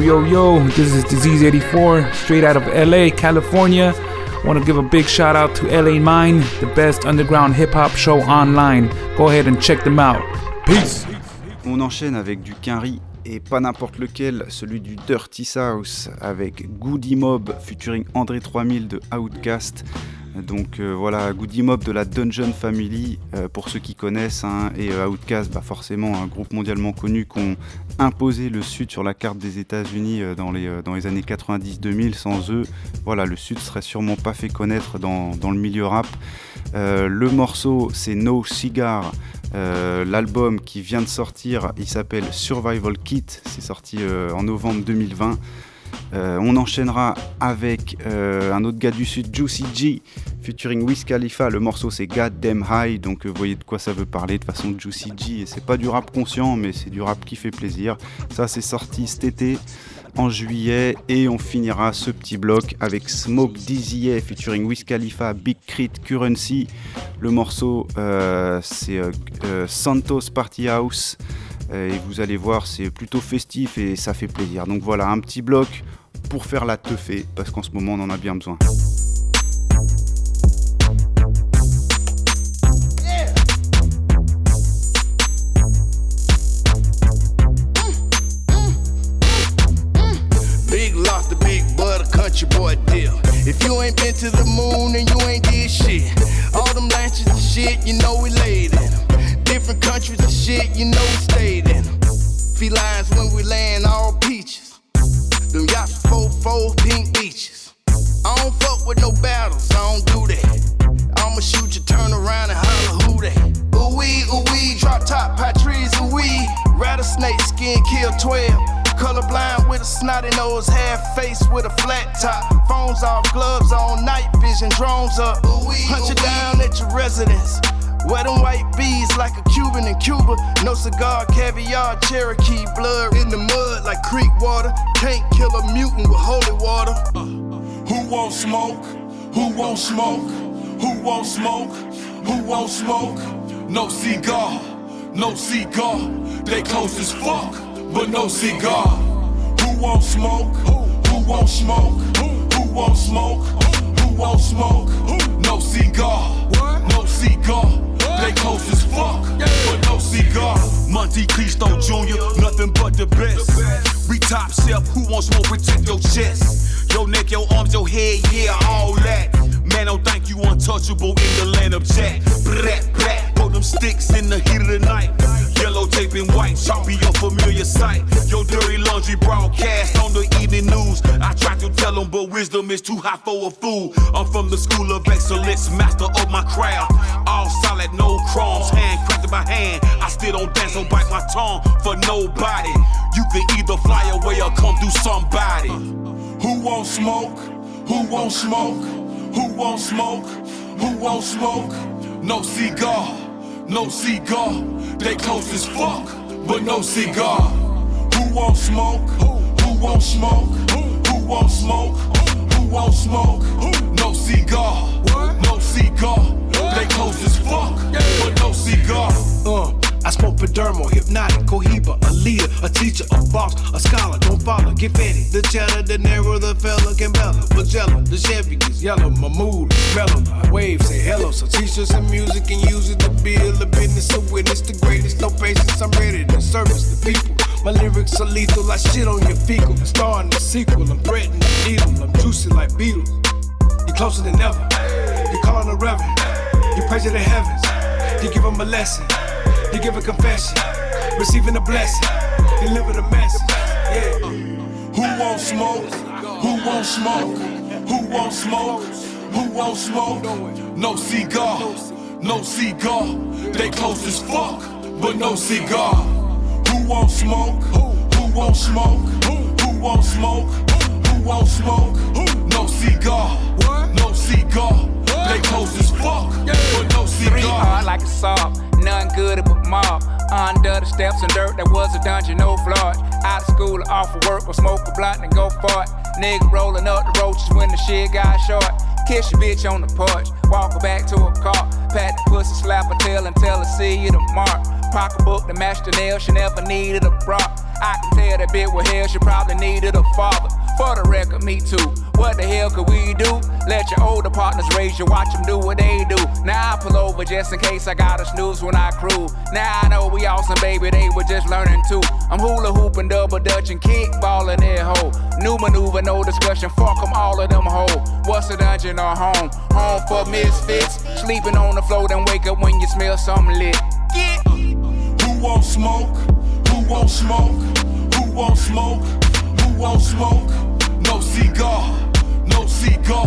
Yo, yo, this is Disease84, straight out of LA, California. Want to give a big shout out to LA Mine, the best underground hip hop show online. Go ahead and check them out. Peace! On enchaîne avec du Quinry et pas n'importe lequel, celui du Dirty South avec Goody Mob featuring André 3000 de Outcast. Donc euh, voilà, Goody Mob de la Dungeon Family, euh, pour ceux qui connaissent, hein, et euh, Outkast, bah forcément un groupe mondialement connu qui ont imposé le Sud sur la carte des États-Unis dans, les, années 90-2000. Sans eux, voilà, le Sud serait sûrement pas fait connaître dans le milieu rap. le morceau, c'est No Cigar. L'album qui vient de sortir, il s'appelle Survival Kit. C'est sorti en novembre 2020. Euh, on enchaînera avec euh, un autre gars du sud, Juicy G, featuring Wiz Khalifa. Le morceau c'est God Damn High, donc euh, vous voyez de quoi ça veut parler de façon Juicy G. Et c'est pas du rap conscient, mais c'est du rap qui fait plaisir. Ça c'est sorti cet été en juillet et on finira ce petit bloc avec Smoke DZA featuring Wiz Khalifa, Big Crit Currency. Le morceau c'est Santos Party House. Euh, et vous allez voir, c'est plutôt festif et ça fait plaisir. Donc voilà, un petit bloc pour faire la teufée, parce qu'en ce moment on en a bien besoin. Country boy deal. If you ain't been to the moon and you ain't did shit, all them lanches and shit, you know we laid in 'em. Different countries and shit, you know we stayed in them. Felines when we land all peaches. Them yachts, four, four pink beaches. I don't fuck with no battles, I don't do that. I'ma shoot you, turn around and holler who that. Ooh wee, ooh wee, drop top, patries, ooh wee. Rattlesnake skin, kill 12. Colorblind with a snotty nose, half face with a flat top. Phones off, gloves on, night vision, drones up. Hunt you down at your residence. Wet them white bees like a Cuban in Cuba. No cigar, caviar, Cherokee blood in the mud like creek water. Can't kill a mutant with holy water. Who won't smoke? Who won't smoke? Who won't smoke? Who won't smoke? No cigar, no cigar. They close as fuck, but no cigar. Who won't smoke? Who, won't smoke? Who won't smoke? Who won't smoke? No cigar, no cigar. They close as fuck, but no cigar. Monte Cristo Jr., nothing but the best. We top shelf, who wants more? Protect your chest. Your neck, your arms, your head, yeah, all that. Man, don't think you untouchable in the land of Jack. Brat, brat, put them sticks in the heat of the night. Yellow tape and white, sharpie your familiar sight. Your dirty laundry broadcast on the evening news. I try to tell them, but wisdom is too high for a fool. I'm from the school of excellence, master of my craft. All solid, no crumbs, hand crafted by hand. I still don't dance or bite my tongue for nobody. You can either fly away or come do somebody. Who won't smoke? Who won't smoke? Who won't smoke? Who won't smoke? No cigar, no cigar. They close as fuck, but no cigar. Who won't smoke? Who, won't smoke? Who, who won't smoke? Who won't smoke? No cigar, no cigar. They close as fuck, but no cigar. Uh. I smoke Padermo, hypnotic, cohiba, a leader, a teacher, a boss, a scholar, don't follow, get fetty. The cheddar, the narrow, the fella, Gambella, Magella, the Chevy gets yellow, my mood is mellow. I wave, say hello, so teach us some music and use it to build a business, a witness, the greatest, no patience, I'm ready to service the people. My lyrics are lethal, I shit on your fecal. Starting the sequel, I'm threatening the needle, I'm juicy like Beatles. You're closer than ever. You call on the reverend, you praise to the heavens, you give him a lesson, you give a confession, receiving a blessing, deliver the message. Yeah. Who won't smoke? Who won't smoke? Who won't smoke? Who won't smoke? No cigar, no cigar. They close as fuck, but no cigar. Who won't smoke? Who won't smoke? Who won't smoke? Who won't smoke? No cigar, no cigar. They close as fuck, but no Three cigar. hard like a saw, none good but mob. Under the steps and dirt, that was a dungeon, no floor. Out of school or off of work, or smoke a blunt and go for it. Nigga rolling up the roaches when the shit got short. Kiss your bitch on the porch, walk her back to her car. Pat the pussy, slap her tail and tell her see you tomorrow. Pocketbook to match the nail, she never needed a bra. I can tell that bitch with hell, she probably needed a father. For the record, me too. What the hell could we do? Let your older partners raise you, watch them do what they do. Now I pull over just in case I gotta snooze when I cruise. Now I know we awesome, baby, they were just learning too. I'm hula hooping, double dutching, kickballing that hoe. New maneuver, no discussion, fuck them, all of them hoe. What's a dungeon or home? Home for misfits. Sleeping on the floor, then wake up when you smell something lit. Get Who won't smoke? Who won't smoke? Who won't smoke? Who won't smoke? No cigar, no cigar.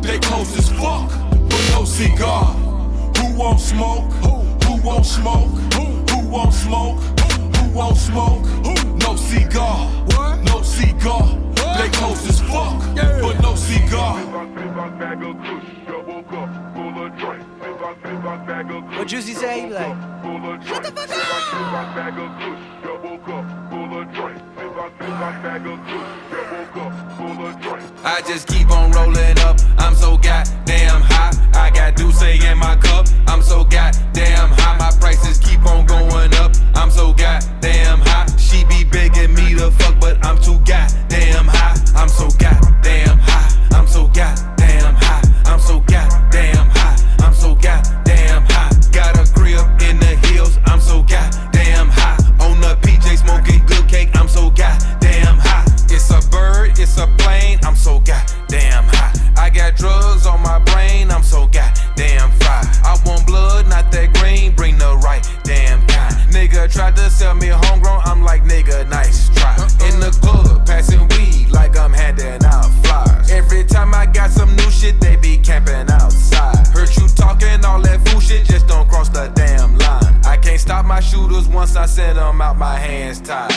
They close as fuck, but no cigar. Who won't smoke? Who won't smoke? Who won't smoke? Who won't smoke? No cigar, no cigar. They close as fuck, but no cigar. What Juicy say? He be like, Shut the fuck I just keep on rolling up. I'm so goddamn high. I got Douce in my cup. I'm so goddamn high. My prices keep on going up. I'm so goddamn high. She be begging me to fuck, but I'm too goddamn high. I'm so goddamn shooters once I send them out, my hands tied.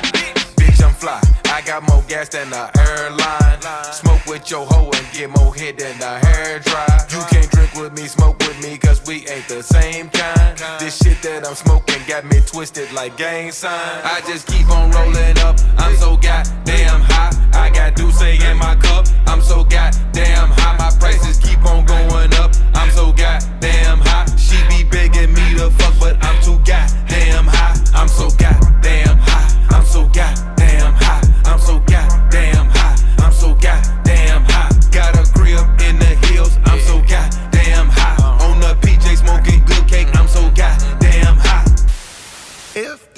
Bitch, I'm fly. I got more gas than the airline. Smoke with your hoe and get more hit than the hair dry. You can't drink with me, smoke with me, cause we ain't the same kind. This shit that I'm smoking got me twisted like gang sign. I just keep on rolling up. I'm so goddamn high. I got Douce in my cup. I'm so goddamn high. My prices keep on going up. I'm so goddamn high. She be begging me to fuck, but I'm too goddamn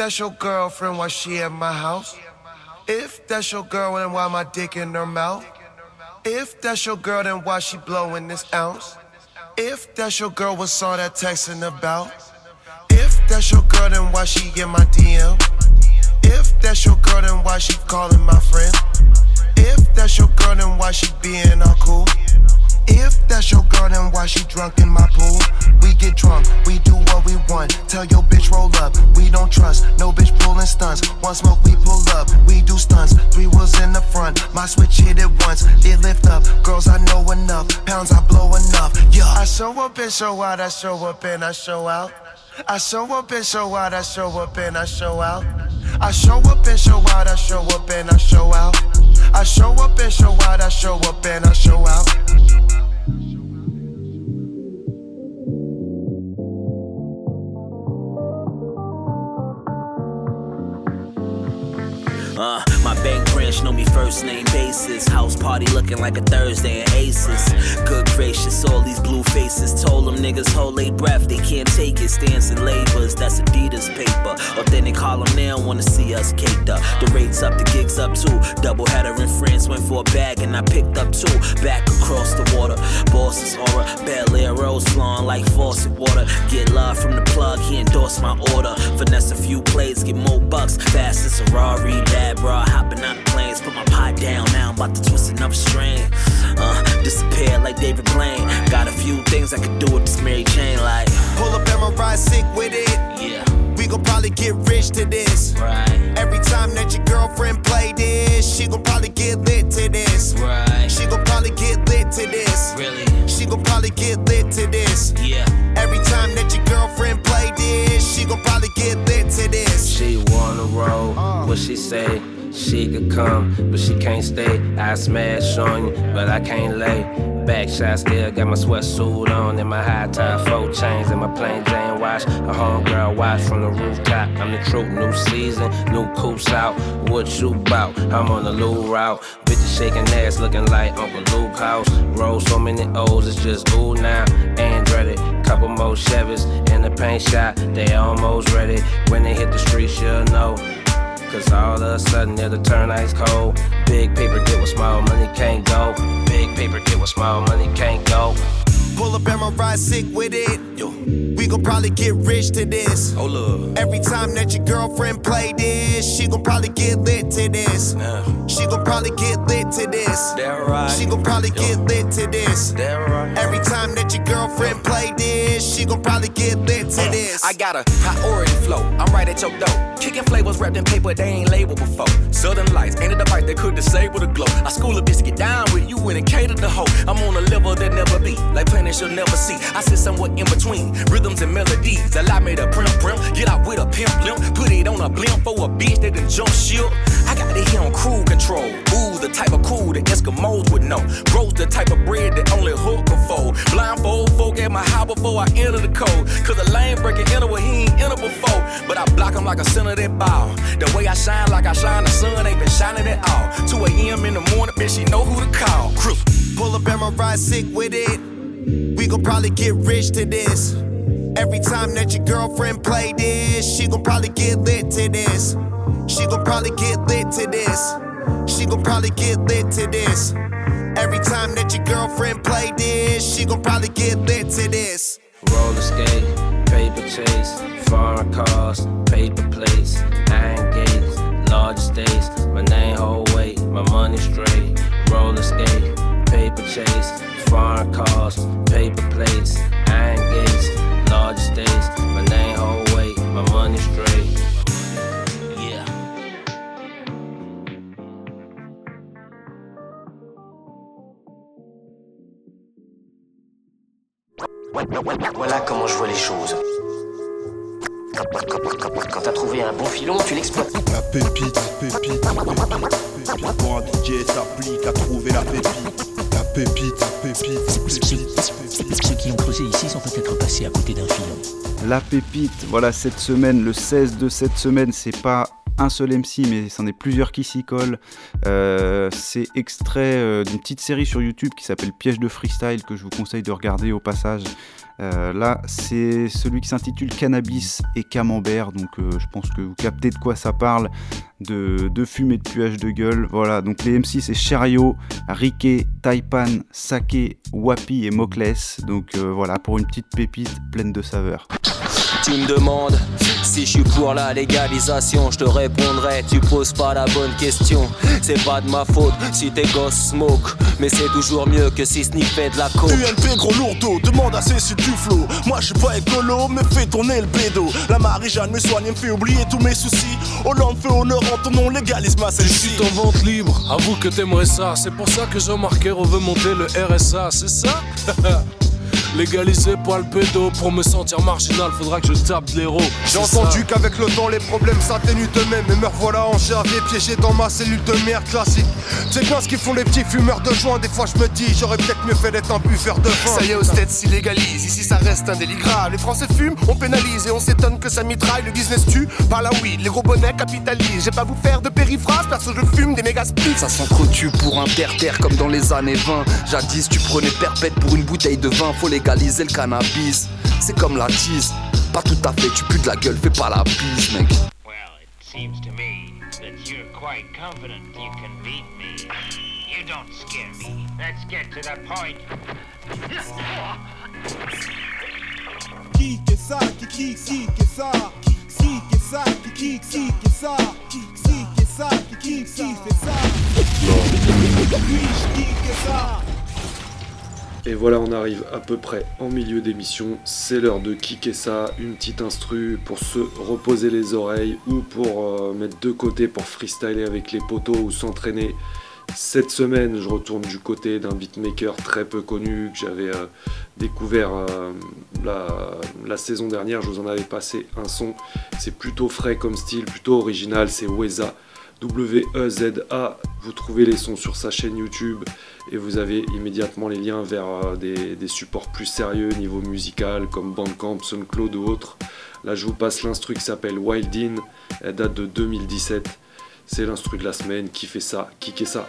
that's your girlfriend, why she at my house? If that's your girl, then why my dick in her mouth? If that's your girl, then why she blowing this ounce? If that's your girl, what's all that texting about? If that's your girl, then why she in my DM? If that's your girl, then why she calling my friend? If that's your girl, then why she being all cool? If that's your girl, then why she drunk in my pool? We get drunk, we do what we want. Tell your bitch roll up, we don't trust. No bitch pulling stunts. One smoke, we pull up, we do stunts. Three wheels in the front, my switch hit it once. It lift up, girls I know enough, pounds I blow enough. Yeah, I show up and show out, I show up and I show out. I show up and show out, I show up and I show out. I show up and show out, I show up and I show out. I show up and show out, I show up and I show out. Much know me first name basis. House party looking like a Thursday at Aces. Good gracious, all these blue faces told them niggas hold their breath. They can't take it. Stance and labors, that's Adidas paper. Authentic Harlem now wanna see us caked up. The rates up, the gigs up too. Double header in France went for a bag and I picked up two. Back across the water. Boss's aura. Bel Air rose flowing like faucet water. Get love from the plug, he endorsed my order. Finesse a few plays, get more bucks. Fast as a Rari, bad bra, hopping the planes. Put my pot down, now I'm about to twist another string. Uh, disappear like David Blaine. Got a few things I could do with this Mary Chain, like. Pull up and my ride sick with it. Yeah. We gon' probably get rich to this. Right. Every time that your girlfriend play this, she gon' probably get lit to this. Right. She gon' probably get lit to this. Really? She gon' probably get lit to this. Yeah. Every time that your girlfriend play this, she gon' probably get lit to this. She wanna roll, what she say? She could come, but she can't stay. I smash on you, but I can't lay. Back shot still got my sweatsuit on and my high top four chains and my plain Jane watch. A homegirl watch from the rooftop. I'm the truth, new season, new coops out. What you bout? I'm on the low route. Bitches shaking ass, looking like Uncle Luke House. Roll so many O's, it's just ooh now. Andretti, couple more Chevys in the paint shot. They almost ready. When they hit the streets, you'll know. Cause all of a sudden it'll turn ice cold. Big paper get with small money can't go. Big paper get with small money can't go. Pull up and my ride sick with it. Yo. We gon' probably get rich to this. Hold up. Every time that your girlfriend play this, she gon' probably get lit to this. She gon' probably get lit to this. That right. She gon' probably get lit to this. That right. Every time that your girlfriend play this, she gon' probably get lit to uh, this. I got a priority flow. I'm right at your door. Kicking flavors wrapped in paper they ain't labeled before. Southern lights ain't a device that could disable the glow. I school a bitch to get down with you and cater the hoe. I'm on a level that never be, like planets you'll never see. I sit somewhere in between rhythms and melodies. Allow me to prim prim, get out with a pimp limp, put it on a blimp for a bitch that done jump ship. I got it here on crew control. Ooh, the type of cool that Eskimos would know. Grows the type of bread that only hook fold. Blindfold folk at my house before I enter the code. Cause the lane breaking enter where he ain't enter before. But I block him like a center that ball. The way I shine like I shine, the sun ain't been shining at all. 2 a.m. in the morning, bitch, she know who to call. Crew. Pull up and my ride sick with it. We gon' probably get rich to this. Every time that your girlfriend play this, she gon' probably get lit to this. She gon' probably get lit to this. She gon' probably get lit to this. Every time that your girlfriend play this, she gon' probably get lit to this. Roller skate, paper chase, foreign cars, paper plates, iron gates, large estates. My name whole weight, my money straight. Roller skate, paper chase, foreign cars, paper plates, iron gates, large estates. My name whole weight, my money straight. Yeah. Voilà comment je vois les choses. Quand t'as trouvé un bon filon, tu l'exploites. La pépite, pépite, pépite, pépite. Pour un DJ s'applique à trouver la pépite. La pépite, pépite, pépite. Ceux qui ont creusé ici sont peut-être passés à côté d'un filon. La pépite, voilà cette semaine, le 16 de cette semaine, c'est pas un seul MC, mais c'en est plusieurs qui s'y collent. Euh, c'est extrait euh, d'une petite série sur YouTube qui s'appelle Piège de freestyle que je vous conseille de regarder au passage. Euh, là, c'est celui qui s'intitule Cannabis et Camembert, donc euh, je pense que vous captez de quoi ça parle, de, de fumée de puage de gueule. Voilà, donc les MC c'est Cherio, Riké, Taipan, Sake, Wapi et Mokles. Donc euh, voilà, pour une petite pépite pleine de saveurs. Tu me demandes si je suis pour la légalisation, je te répondrai, tu poses pas la bonne question. C'est pas de ma faute si tes gosses smoke, mais c'est toujours mieux que si sniffaient de la coke. UNP gros lourdeau, demande à Cécile Duflo Moi je suis pas écolo, mais fais tourner le bédo La Marie-Jeanne me soigne et me fait oublier tous mes soucis Hollande fait honneur en ton nom, légalise ma celle-ci en vente libre, avoue que t'aimerais ça. C'est pour ça que Jean-Marc Ayrault veut monter le RSA, c'est ça? *laughs* Légaliser pas le pédo, pour me sentir marginal, faudra que je tape de l'héros. J'ai entendu qu'avec le temps les problèmes s'atténuent eux-mêmes Et me revoilà en gervier piégé dans ma cellule de merde classique C'est bien ce qu'ils font les petits fumeurs de joint Des fois je me dis j'aurais peut-être mieux fait d'être un buveur de vin Ça y est, aux States s'illégalise, ici ça reste un délit grave. Les Français fument, on pénalise et on s'étonne que ça mitraille. Le business tue par la weed, les gros bonnets capitalisent. J'ai pas vous faire de périphrase, parce que je fume des méga spliffs. Ça s'entretue pour un terre-terre comme dans les années 20. Jadis, tu prenais perpète pour une bouteille de vin. Faut légaliser le cannabis. C'est comme la tease. Pas tout à fait, tu pues de la gueule, fais pas la bise, mec. Seems to me that you're quite confident you can beat me. You don't scare me. Let's get to the point. Qui que ça, qui qui qui que ça, qui que ça, qui qui qui que ça, qui que ça, qui qui qui fait ça? Et voilà, on arrive à peu près en milieu d'émission. C'est l'heure de kicker ça, une petite instru pour se reposer les oreilles ou pour euh, mettre de côté pour freestyler avec les poteaux ou s'entraîner. Cette semaine, je retourne du côté d'un beatmaker très peu connu que j'avais euh, découvert euh, la, la saison dernière. Je vous en avais passé un son. C'est plutôt frais comme style, plutôt original. C'est Weza. W-E-Z-A. Vous trouvez les sons sur sa chaîne YouTube et vous avez immédiatement les liens vers euh, des, supports plus sérieux niveau musical comme Bandcamp, SoundCloud ou autres. Là, je vous passe l'instru qui s'appelle Wild In. Elle date de 2017. C'est l'instru de la semaine. Qui fait ça Qui ça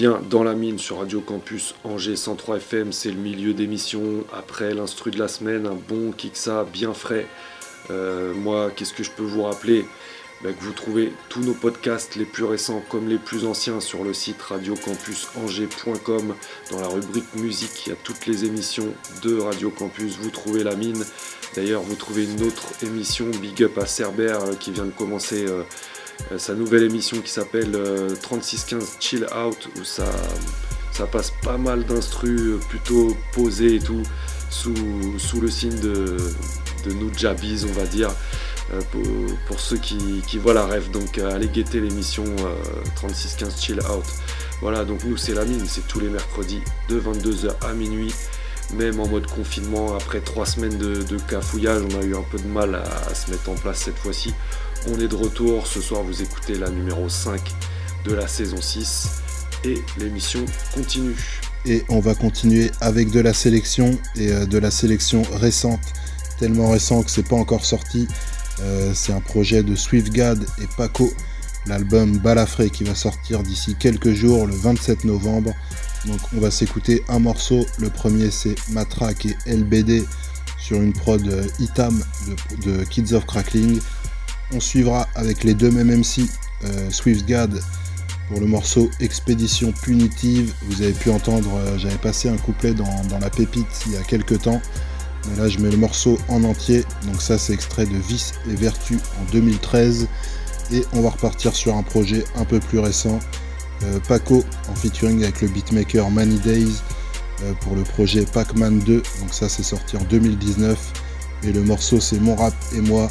bien dans la mine sur Radio Campus Angers 103 FM, c'est le milieu d'émission. Après l'instru de la semaine, un bon Kiksa bien frais. Euh, moi, qu'est-ce que je peux vous rappeler? Ben, Que vous trouvez tous nos podcasts, les plus récents comme les plus anciens, sur le site radiocampusangers.com. Dans la rubrique musique, il y a toutes les émissions de Radio Campus. Vous trouvez la mine. D'ailleurs, vous trouvez une autre émission, Big Up à Cerbère, euh, qui vient de commencer. Euh, sa nouvelle émission qui s'appelle 3615 euh, Chill Out où ça, ça passe pas mal d'instrus euh, plutôt posés et tout sous, sous le signe de, de Nujabiz on va dire pour, ceux qui, qui, voient la rêve. Donc allez guetter l'émission 3615 Chill Out. Voilà donc nous c'est la mine c'est tous les mercredis de 22h à minuit même en mode confinement. Après trois semaines de, cafouillage on a eu un peu de mal à se mettre en place cette fois-ci on est de retour, ce soir vous écoutez la numéro 5 de la saison 6 et l'émission continue. Et on va continuer avec de la sélection et euh, de la sélection récente, tellement récent que c'est pas encore sorti. Euh, c'est un projet de SwiftGad et Paco, l'album Balafré qui va sortir d'ici quelques jours, le 27 novembre. Donc on va s'écouter un morceau. Le premier c'est Matraque et LBD sur une prod euh, Itam de, de Kids of Crackling. On suivra avec les deux mêmes MC, euh, SwiftGad pour le morceau Expédition Punitive. Vous avez pu entendre, euh, j'avais passé un couplet dans, la pépite il y a quelques temps. Là, je mets le morceau en entier. Donc, ça, c'est extrait de Vice et Vertu en 2013. Et on va repartir sur un projet un peu plus récent. Euh, Paco en featuring avec le beatmaker Many Days pour le projet Pac-Man 2. Donc, ça, c'est sorti en 2019. Et le morceau, c'est Mon Rap et moi.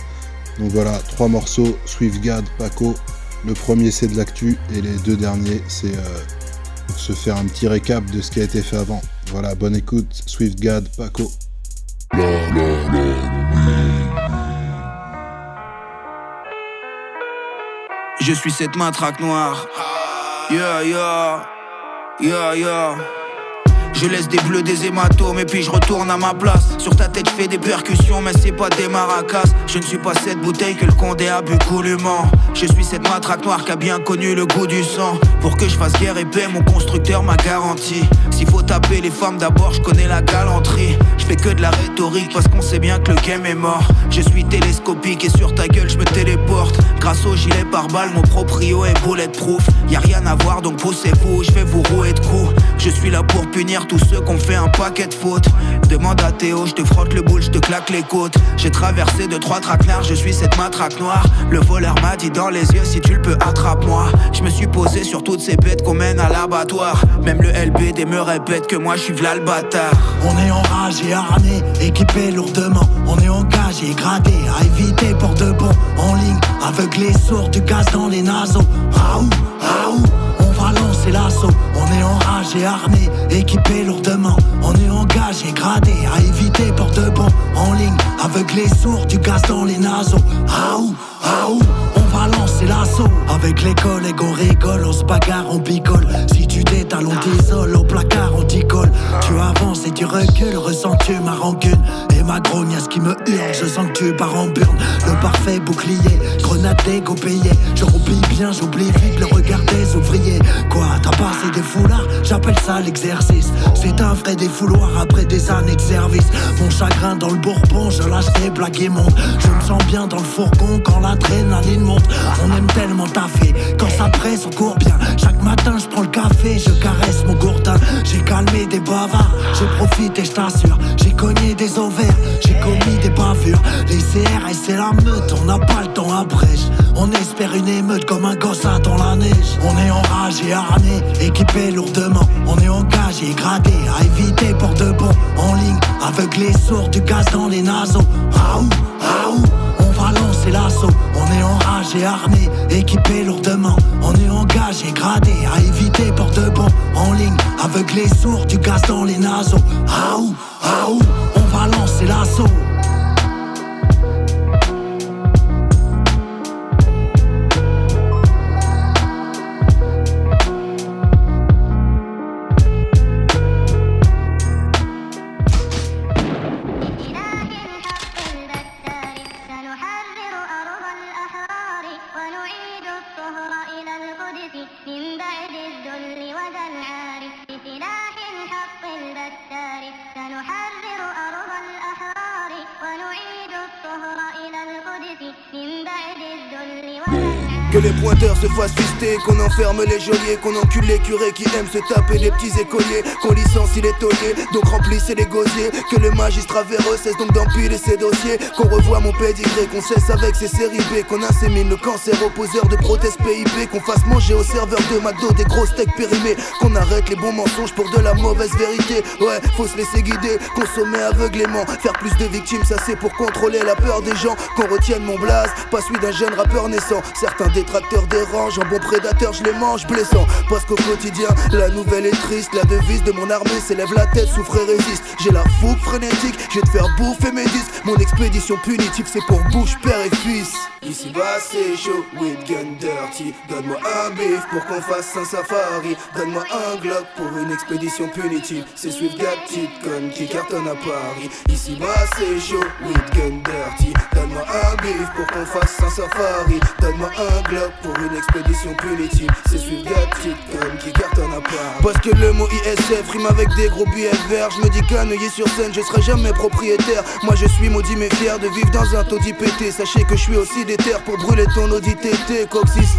Donc voilà, trois morceaux, SwiftGad, Paco. Le premier c'est de l'actu et les deux derniers c'est euh, pour se faire un petit récap de ce qui a été fait avant. Voilà, bonne écoute, SwiftGad, Paco. Je suis cette matraque noire. Yeah, yeah, yeah, yeah. Je laisse des bleus, des hématomes et puis je retourne à ma place. Sur ta tête, je fais des percussions, mais c'est pas des maracas. Je ne suis pas cette bouteille que le condé a bu goulûment. Je suis cette matraque noire qui a bien connu le goût du sang. Pour que je fasse guerre et paix, mon constructeur m'a garanti. S'il faut taper les femmes d'abord, je connais la galanterie. Je fais que de la rhétorique parce qu'on sait bien que le game est mort. Je suis télescopique et sur ta gueule, je me téléporte. Grâce au gilet par balle, mon proprio est bulletproof. Y a rien à voir donc poussez-vous, je vais vous rouer de coups. Je suis là pour punir tous ceux qui ont fait un paquet de fautes. Demande à Théo, je te frotte le boule, je te claque les côtes. J'ai traversé de trois traquenards, je suis cette matraque noire. Le voleur m'a dit dans les yeux, si tu le peux, attrape-moi. Je me suis posé sur toutes ces bêtes qu'on mène à l'abattoir. Même le LBD me répète que moi je suis v'là le bâtard. On est enragé, armé, équipé lourdement. On est engagé, gradé, à éviter pour de bon. En ligne, aveuglé, sourd, du gaz dans les naseaux. Raoult, raoult l'assaut. On est enragé, armé, équipé lourdement. On est engagé, gradé, à éviter pour de bon. En ligne, avec les sourds, du gaz dans les naseaux. Aou, aou, on va lancer l'assaut. Avec les collègues, on rigole, on se bagarre, on picole. Si tu t'étales, on t'isole, au placard, on t'y colle. Tu avances et tu recules, ressens-tu ma rancune? Et ma grognasse qui me hurle, je sens que tu pars en burn. Le parfait bouclier, grenade d'égo payé. Je roupille bien, j'oublie vite le regard des ouvriers. Quoi, t'as passé des foulards? J'appelle ça l'exercice. C'est un vrai défouloir après des années de service. Mon chagrin dans le bourbon, je lâche des blagues et monte. Je me sens bien dans le fourgon quand l'adrénaline monte. On aime tellement taffer, quand ça presse, on court bien. Chaque matin, je prends le café, je caresse mon gourdin. J'ai calmé des bavards, j'ai profité, je t'assure. J'ai cogné des ovaires, j'ai commis des bavures. Les CRS, c'est la meute, on n'a pas le temps à brèche. On espère une émeute comme un gosse dans la neige. On est enragé, armé, équipé lourdement. On est engagé, gradé, à éviter pour de bon. En ligne, aveuglé, sourd, du gaz dans les naseaux. Raoult, raoult, lancer l'assaut. On est enragé, armé, équipé lourdement. On est engagé, gradé, à éviter pour de bon. En ligne, aveuglé, sourd, du gaz dans les naseaux. Raoult, raoult, on va lancer l'assaut. Que les pointeurs se fassent fister, qu'on enferme les geôliers, qu'on encule les curés qui aiment se taper des petits écoliers, qu'on licencie les tauliers, donc remplissez les gosiers. Que le magistrat véreux cesse donc d'empiler ses dossiers, qu'on revoie mon pédigré, qu'on cesse avec ses séries B, qu'on insémine le cancer aux poseurs de prothèses PIP, qu'on fasse manger aux serveurs de McDo des gros steaks périmés, qu'on arrête les bons mensonges pour de la mauvaise vérité. Ouais, faut se laisser guider, consommer aveuglément, faire plus de victimes, ça c'est pour contrôler la peur des gens, qu'on retienne mon blaze, pas celui d'un jeune rappeur naissant. Certains détracteurs dérangent, un bon prédateur je les mange blessant, parce qu'au quotidien, la nouvelle est triste, la devise de mon armée s'élève la tête, souffre et résiste. J'ai la fougue frénétique, je vais te faire bouffer mes disques. Mon expédition punitive, c'est pour bouche, père et fils. Ici bas c'est chaud, with gun dirty. Donne-moi un bif pour qu'on fasse un safari. Donne-moi un Glock pour une expédition punitive. C'est Swift Gat petite conne qui cartonne à Paris. Ici bas c'est chaud, with gun dirty. Donne-moi un bif pour qu'on fasse un safari. Donne-moi un Glock pour une expédition punitive. C'est petite conne qui cartonne à Paris. Parce que le mot ISF rime avec des gros billets verts. Je me dis qu'un œillet sur scène, je serai jamais propriétaire. Moi je suis maudit mais fier de vivre dans un taudis pété. Sachez que je suis aussi terres pour brûler ton Audi TT, coccyx.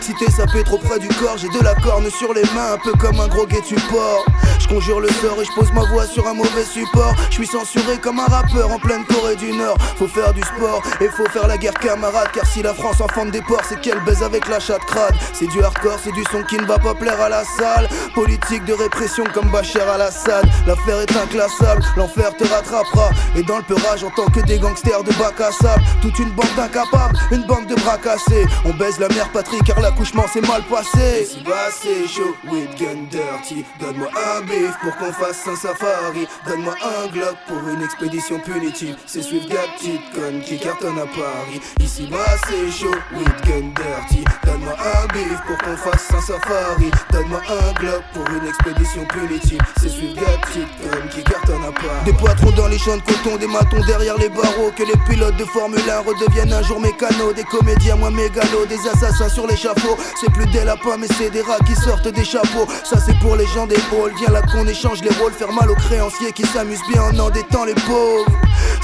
Si t'es sapé trop près du corps, j'ai de la corne sur les mains, un peu comme un gros guet support. Je conjure le sort et je pose ma voix sur un mauvais support. Je suis censuré comme un rappeur en pleine Corée du Nord. Faut faire du sport et faut faire la guerre camarade. Car si la France enfante des porcs, c'est qu'elle baise avec la chatte crade. C'est du hardcore, c'est du son qui ne va pas plaire à la salle. Politique de répression comme Bachar al-Assad. L'affaire est inclassable, l'enfer te rattrapera. Et dans le peurage, en tant que des gangsters de bac à sable, toute une bande d'incapables, une bande de bras cassés. On baise la mère patrie car l'accouchement s'est mal passé. Ici bas c'est chaud, with gun dirty. Donne-moi un bif pour qu'on fasse un safari. Donne-moi un Glock pour une expédition punitive. C'est Swift Gat petite conne qui cartonne à Paris. Ici bas c'est chaud, with gun dirty. Donne-moi un bif pour qu'on fasse un safari. Donne-moi un Glock pour une expédition punitive. C'est Gat petite conne qui cartonne à Paris. Des poitrons dans les champs de coton, des matons derrière les barreaux. Que les pilotes de Formule 1 redeviennent un jour mécanos. Des comédiens moins mégalos, des assassins sur l'échafaud. C'est plus des lapins, mais c'est des rats qui sortent des chapeaux. Ça c'est pour les gens des halls. Viens là qu'on échange les rôles. Faire mal aux créanciers qui s'amusent bien en endettant les pauvres.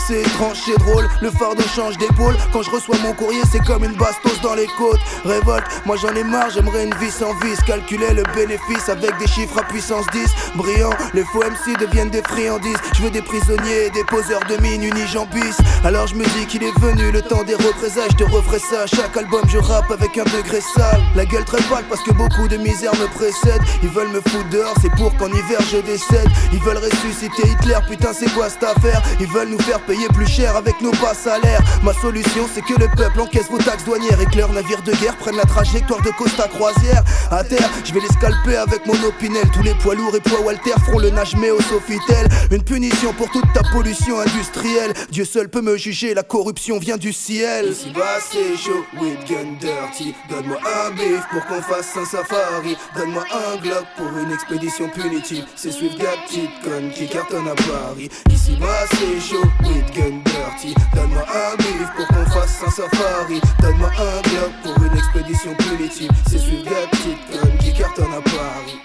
C'est étrange, c'est drôle, le fardeau change d'épaule. Quand je reçois mon courrier, c'est comme une bastos dans les Révolte, moi j'en ai marre, j'aimerais une vie sans vice. Calculer le bénéfice avec des chiffres à puissance 10. Brillant, les faux MC deviennent des friandises. Je veux des prisonniers, des poseurs de mine unis jambis. Alors je me dis qu'il est venu le temps des représailles. Je te referai ça chaque album, je rappe avec un degré sale. La gueule très pâle parce que beaucoup de misère me précède. Ils veulent me foutre dehors, c'est pour qu'en hiver je décède. Ils veulent ressusciter Hitler, putain c'est quoi cette affaire? Ils veulent nous faire payer plus cher avec nos bas salaires. Ma solution c'est que le peuple encaisse vos taxes douanières et navires de guerre prennent la trajectoire de Costa Croisière. À terre, je vais les scalper avec mon opinel. Tous les poids lourds et poids Walter feront le nage mais au Sofitel. Une punition pour toute ta pollution industrielle. Dieu seul peut me juger, la corruption vient du ciel. Ici bas c'est chaud, with gun dirty. Donne-moi un bif pour qu'on fasse un safari. Donne-moi un Glock pour une expédition punitive. C'est Swift Gat petite conne qui cartonne à Paris. Ici bas c'est chaud, with gun dirty. Donne-moi un bif pour qu'on fasse un safari. Donne-moi un Glock pour une expédition punitive. C'est Swift Gat petite conne qui cartonne à Paris.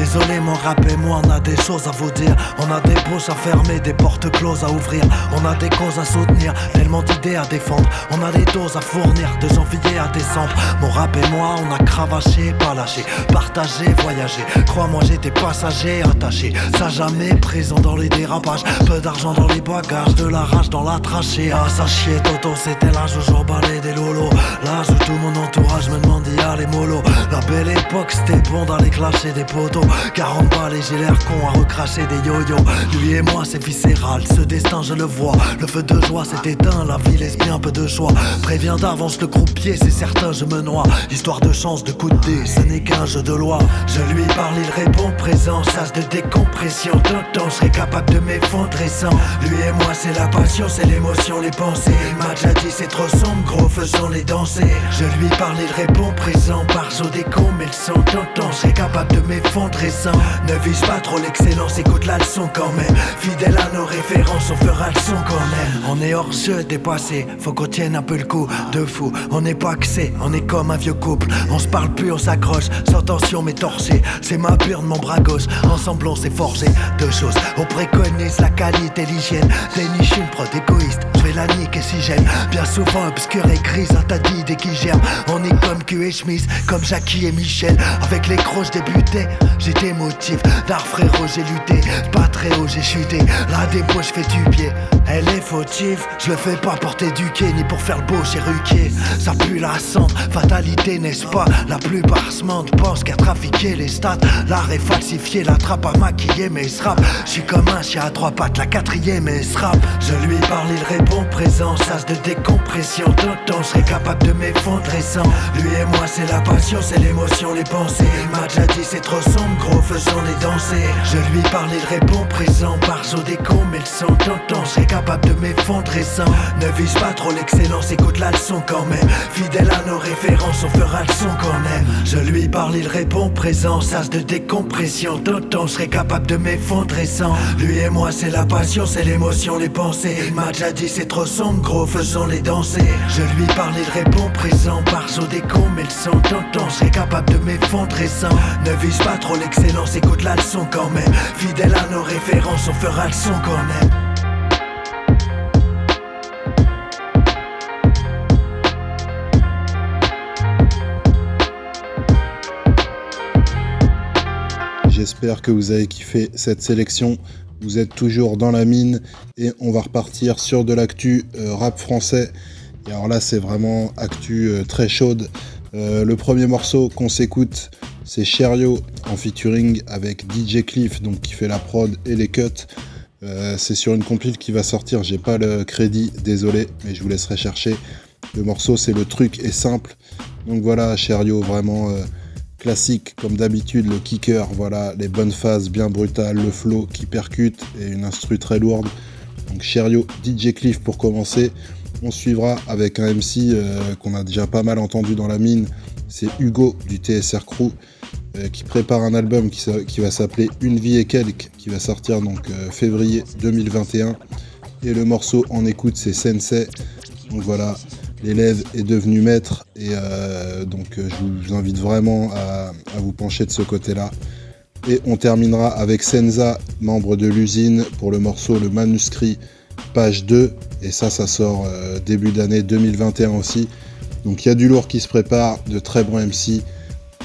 Désolé, mon rap et moi, on a des choses à vous dire. On a des bouches à fermer, des portes closes à ouvrir. On a des causes à soutenir, tellement d'idées à défendre. On a des doses à fournir, de janvier à décembre. Mon rap et moi, on a cravaché, pas lâché, partagé, voyagé. Crois-moi, j'étais passager, attaché. Ça jamais présent dans les dérapages. Peu d'argent dans les bagages, de la rage dans la trachée. Ah, ça chier, Toto, c'était l'âge où j'emballais des lolos. L'âge où tout mon entourage me demandait, les mollo. La belle époque, c'était bon classes arracher des poteaux. Car en bas, j'ai l'air con à recracher des yo-yo. Lui et moi, c'est viscéral, ce destin, je le vois. Le feu de joie s'est éteint, la vie laisse bien peu de choix. Préviens d'avance le croupier, c'est certain, je me noie. Histoire de chance, de coup de dé, ce n'est qu'un jeu de loi. Je lui parle, il répond présent, sas de décompression. Tonton, je serais capable de m'effondrer sans. Lui et moi, c'est la passion, c'est l'émotion, les pensées. Il m'a déjà dit, c'est trop sombre, gros, faisons-les danser. Je lui parle, il répond présent, par des cons, mais le son. Tonton, je serais capable de m'effondrer sans. Ne vise pas trop l'excellence, écoute la leçon quand même. Fidèle à nos références, on fera le son quand même. On est hors jeu, dépassé, faut qu'on tienne un peu le coup. De fou, on n'est pas axé, on est comme un vieux couple. On se parle plus, on s'accroche, sans tension mais torsé. C'est ma burne, mon bras gauche, ensemble on s'est forgé. Deux choses, on préconise la qualité, l'hygiène. Déniche une prod égoïste, je vais la niquer si j'aime. Bien souvent obscur et grise, un tas d'idées qui germent. On est comme Q et Schmiss, comme Jackie et Michel. Avec les croches débuté, j'étais motif. D'art frérot, j'ai lutté, pas très haut, j'ai chuté. La dépôt, je fais du pied. Elle est fautive, je le fais pas pour t'éduquer, ni pour faire le beau chéruquier. Ça pue la cendre, fatalité, n'est-ce pas? La plupart se mentent, pensent qu'à trafiquer les stats. L'art est falsifié, la trappe à maquiller mes sraps. Je suis comme un chien à trois pattes, la quatrième est rap. Je lui parle, il répond présent, sas de décompression. Tonton, je serais capable de m'effondrer sans. Lui et moi, c'est la passion, c'est l'émotion, les pensées. Il m'a déjà dit, c'est trop sombre, gros, faisons-les danser. Je lui parle, il répond présent, saut des cons, mais le son. Tonton, je serais capable de m'effondrer sans. Ne vise pas trop l'excellence, écoute la leçon quand même. Fidèle à nos références, on fera le son qu'on aime. Je lui parle, il répond présent, sas de décompression. Tonton, je serais capable de m'effondrer sans. Lui et moi, c'est la passion, c'est l'émotion, les pensées. Il m'a déjà dit, c'est trop sombre, gros, faisons-les danser. Je lui parle, il répond présent, saut des cons, mais le son. Tonton, je serais capable de m'effondrer sans. Ne vise pas trop l'excellence, écoute la leçon quand même. Fidèle à nos références, on fera le son qu'on aime. J'espère que vous avez kiffé cette sélection. Vous êtes toujours dans la mine et on va repartir sur de l'actu euh, rap français. Et alors là, c'est vraiment actu euh, très chaude. Euh, le premier morceau qu'on s'écoute, c'est Cherio en featuring avec DJ Cliff, donc qui fait la prod et les cuts. c'est sur une compile qui va sortir. J'ai pas le crédit, désolé, mais je vous laisserai chercher. Le morceau, c'est le truc est simple. Donc voilà, Cherio, vraiment classique comme d'habitude, le kicker, voilà, les bonnes phases bien brutales, le flow qui percute et une instru très lourde. Donc Cherio, DJ Cliff pour commencer. On suivra avec un MC euh, qu'on a déjà pas mal entendu dans la mine, c'est Hugo du TSR Crew euh, qui prépare un album qui, va s'appeler Une vie et quelques qui va sortir donc euh, février 2021 et le morceau en écoute c'est Sensei. Donc voilà, l'élève est devenu maître et euh, donc euh, je vous invite vraiment à, vous pencher de ce côté-là. Et on terminera avec Senza, membre de l'usine, pour le morceau Le Manuscrit, page 2. Et ça, ça sort euh, début d'année 2021 aussi. Donc il y a du lourd qui se prépare, de très bons MC.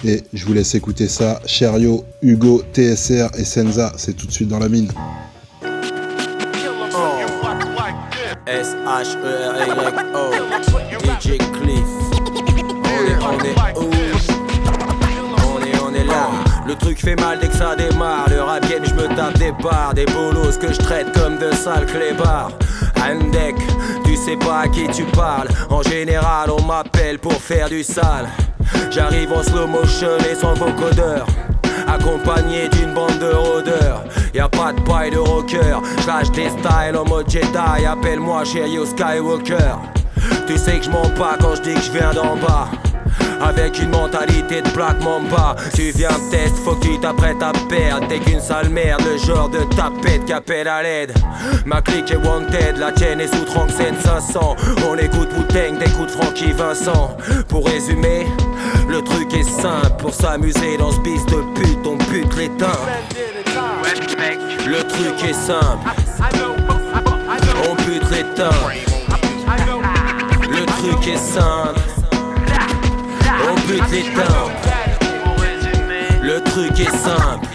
Et je vous laisse écouter ça. Cherio, Hugo, TSR et Senza, c'est tout de suite dans la mine. S-H-E-R-Y-O Cliff On est, on est On est, on est là le truc fait mal dès que ça démarre. Le rap game, je me tape des barres, des bolos que je traite comme de sales clébards. Deck, tu sais pas à qui tu parles. En général, on m'appelle pour faire du sale. J'arrive en slow motion et sans vocodeur accompagné d'une bande de rôdeurs. Y a pas de paille de rocker, j'lâche des styles en mode Jedi, appelle-moi Cherio Skywalker. Tu sais que je mens pas quand je dis que je viens d'en bas. Avec une mentalité de Black Mamba. Tu viens me test, faut que tu t'apprêtes à perdre. T'es qu'une sale merde, le genre de tapette qui appelle à l'aide. Ma clique est wanted, la tienne est sous Tranxène 500 On écoute wu t'écoutes Francky Vincent. Pour résumer, le truc est simple. Pour s'amuser dans ce bis de pute, on bute l'étain Le truc est simple. On bute l'étain Le truc est simple les Le truc est simple.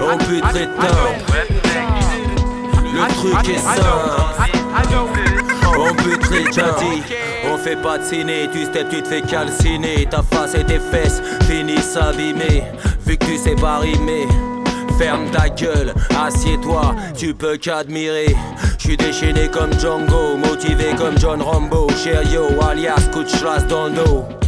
On bute les Le truc est simple. On bute les On de ciné, tu step, tu te fais calciner. Ta face et tes fesses finissent abîmées. Vu que tu sais pas rimer. Ferme ta gueule, assieds-toi, tu peux qu'admirer. Je suis déchaîné comme Django, motivé comme John Rambo. Cherio, alias coup de dans le dos.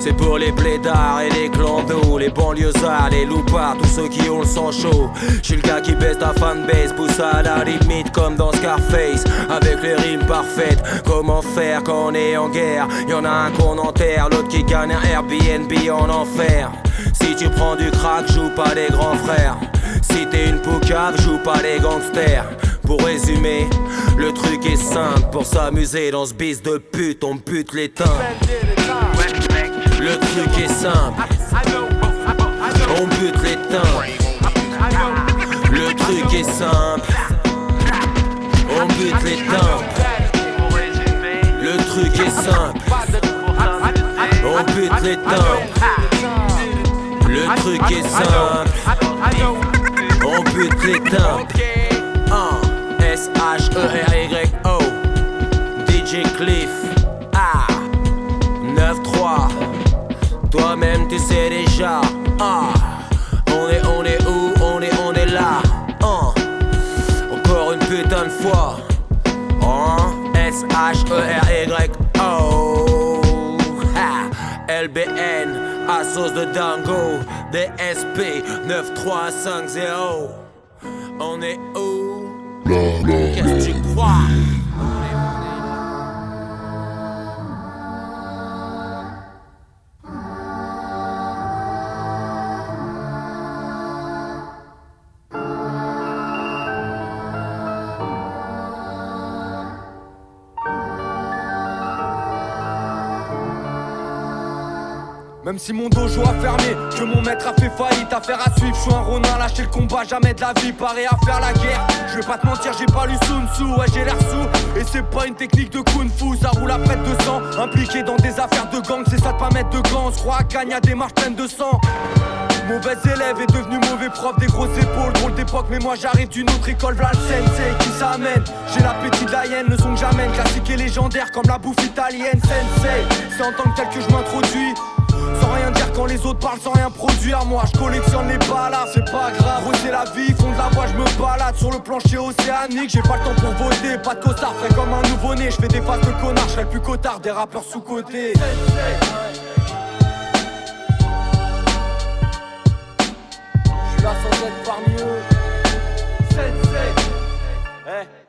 C'est pour les blédards et les clandos, les banlieusards, les loupards, tous ceux qui ont le sang chaud. J'suis le gars qui baisse ta fanbase, pousse à la limite comme dans Scarface, avec les rimes parfaites. Comment faire quand on est en guerre? Y'en a un qu'on enterre, l'autre qui gagne un Airbnb en enfer. Si tu prends du crack, joue pas les grands frères. Si t'es une poucave, joue pas les gangsters. Pour résumer, le truc est simple. Pour s'amuser dans ce bis de pute, on bute les teints. Le truc est simple. On bute les teints. Le truc est simple. On bute les teints. Le truc est simple. On bute les teints. Le truc est simple. On bute les teints. S-H-E-R-Y-O. DJ Cliff. Sais déjà. Ah. On est, on est où? On est, on est là. Ah. Encore une putain de fois. Ah. S-H-E-R-Y-O. Ha. LBN. À sauce de Dango. DSP 9350. On est où? Qu'est-ce que tu crois? Même si mon dojo a fermé, que mon maître a fait faillite, affaire à suivre, je suis un ronin, lâcher le combat, jamais de la vie, paré à faire la guerre. Je vais pas te mentir, j'ai pas lu Sun ouais j'ai l'air sous, et c'est pas une technique de kung fu, ça roule à près de sang, impliqué dans des affaires de gang, c'est ça de pas mettre de gants, se croit à Gagne des marches pleines de sang. Mauvais élève est devenu mauvais prof, des grosses épaules, drôle d'époque, mais moi j'arrive d'une autre école, v'là sensei qui s'amène. J'ai l'appétit de la hyène, le son que j'amène, classique et légendaire comme la bouffe italienne, sensei. C'est en tant que tel que je m'introduis. Sans rien dire quand les autres parlent sans rien produire Moi je collectionne les balades, c'est pas grave c'est la vie, fond de la voix je me balade. Sur le plancher océanique, j'ai pas le temps pour voter. Pas de costard, frais comme un nouveau-né Je fais des faces de connard, je plus cotard Des rappeurs sous-côté Je suis là sans être parmi eux. Eh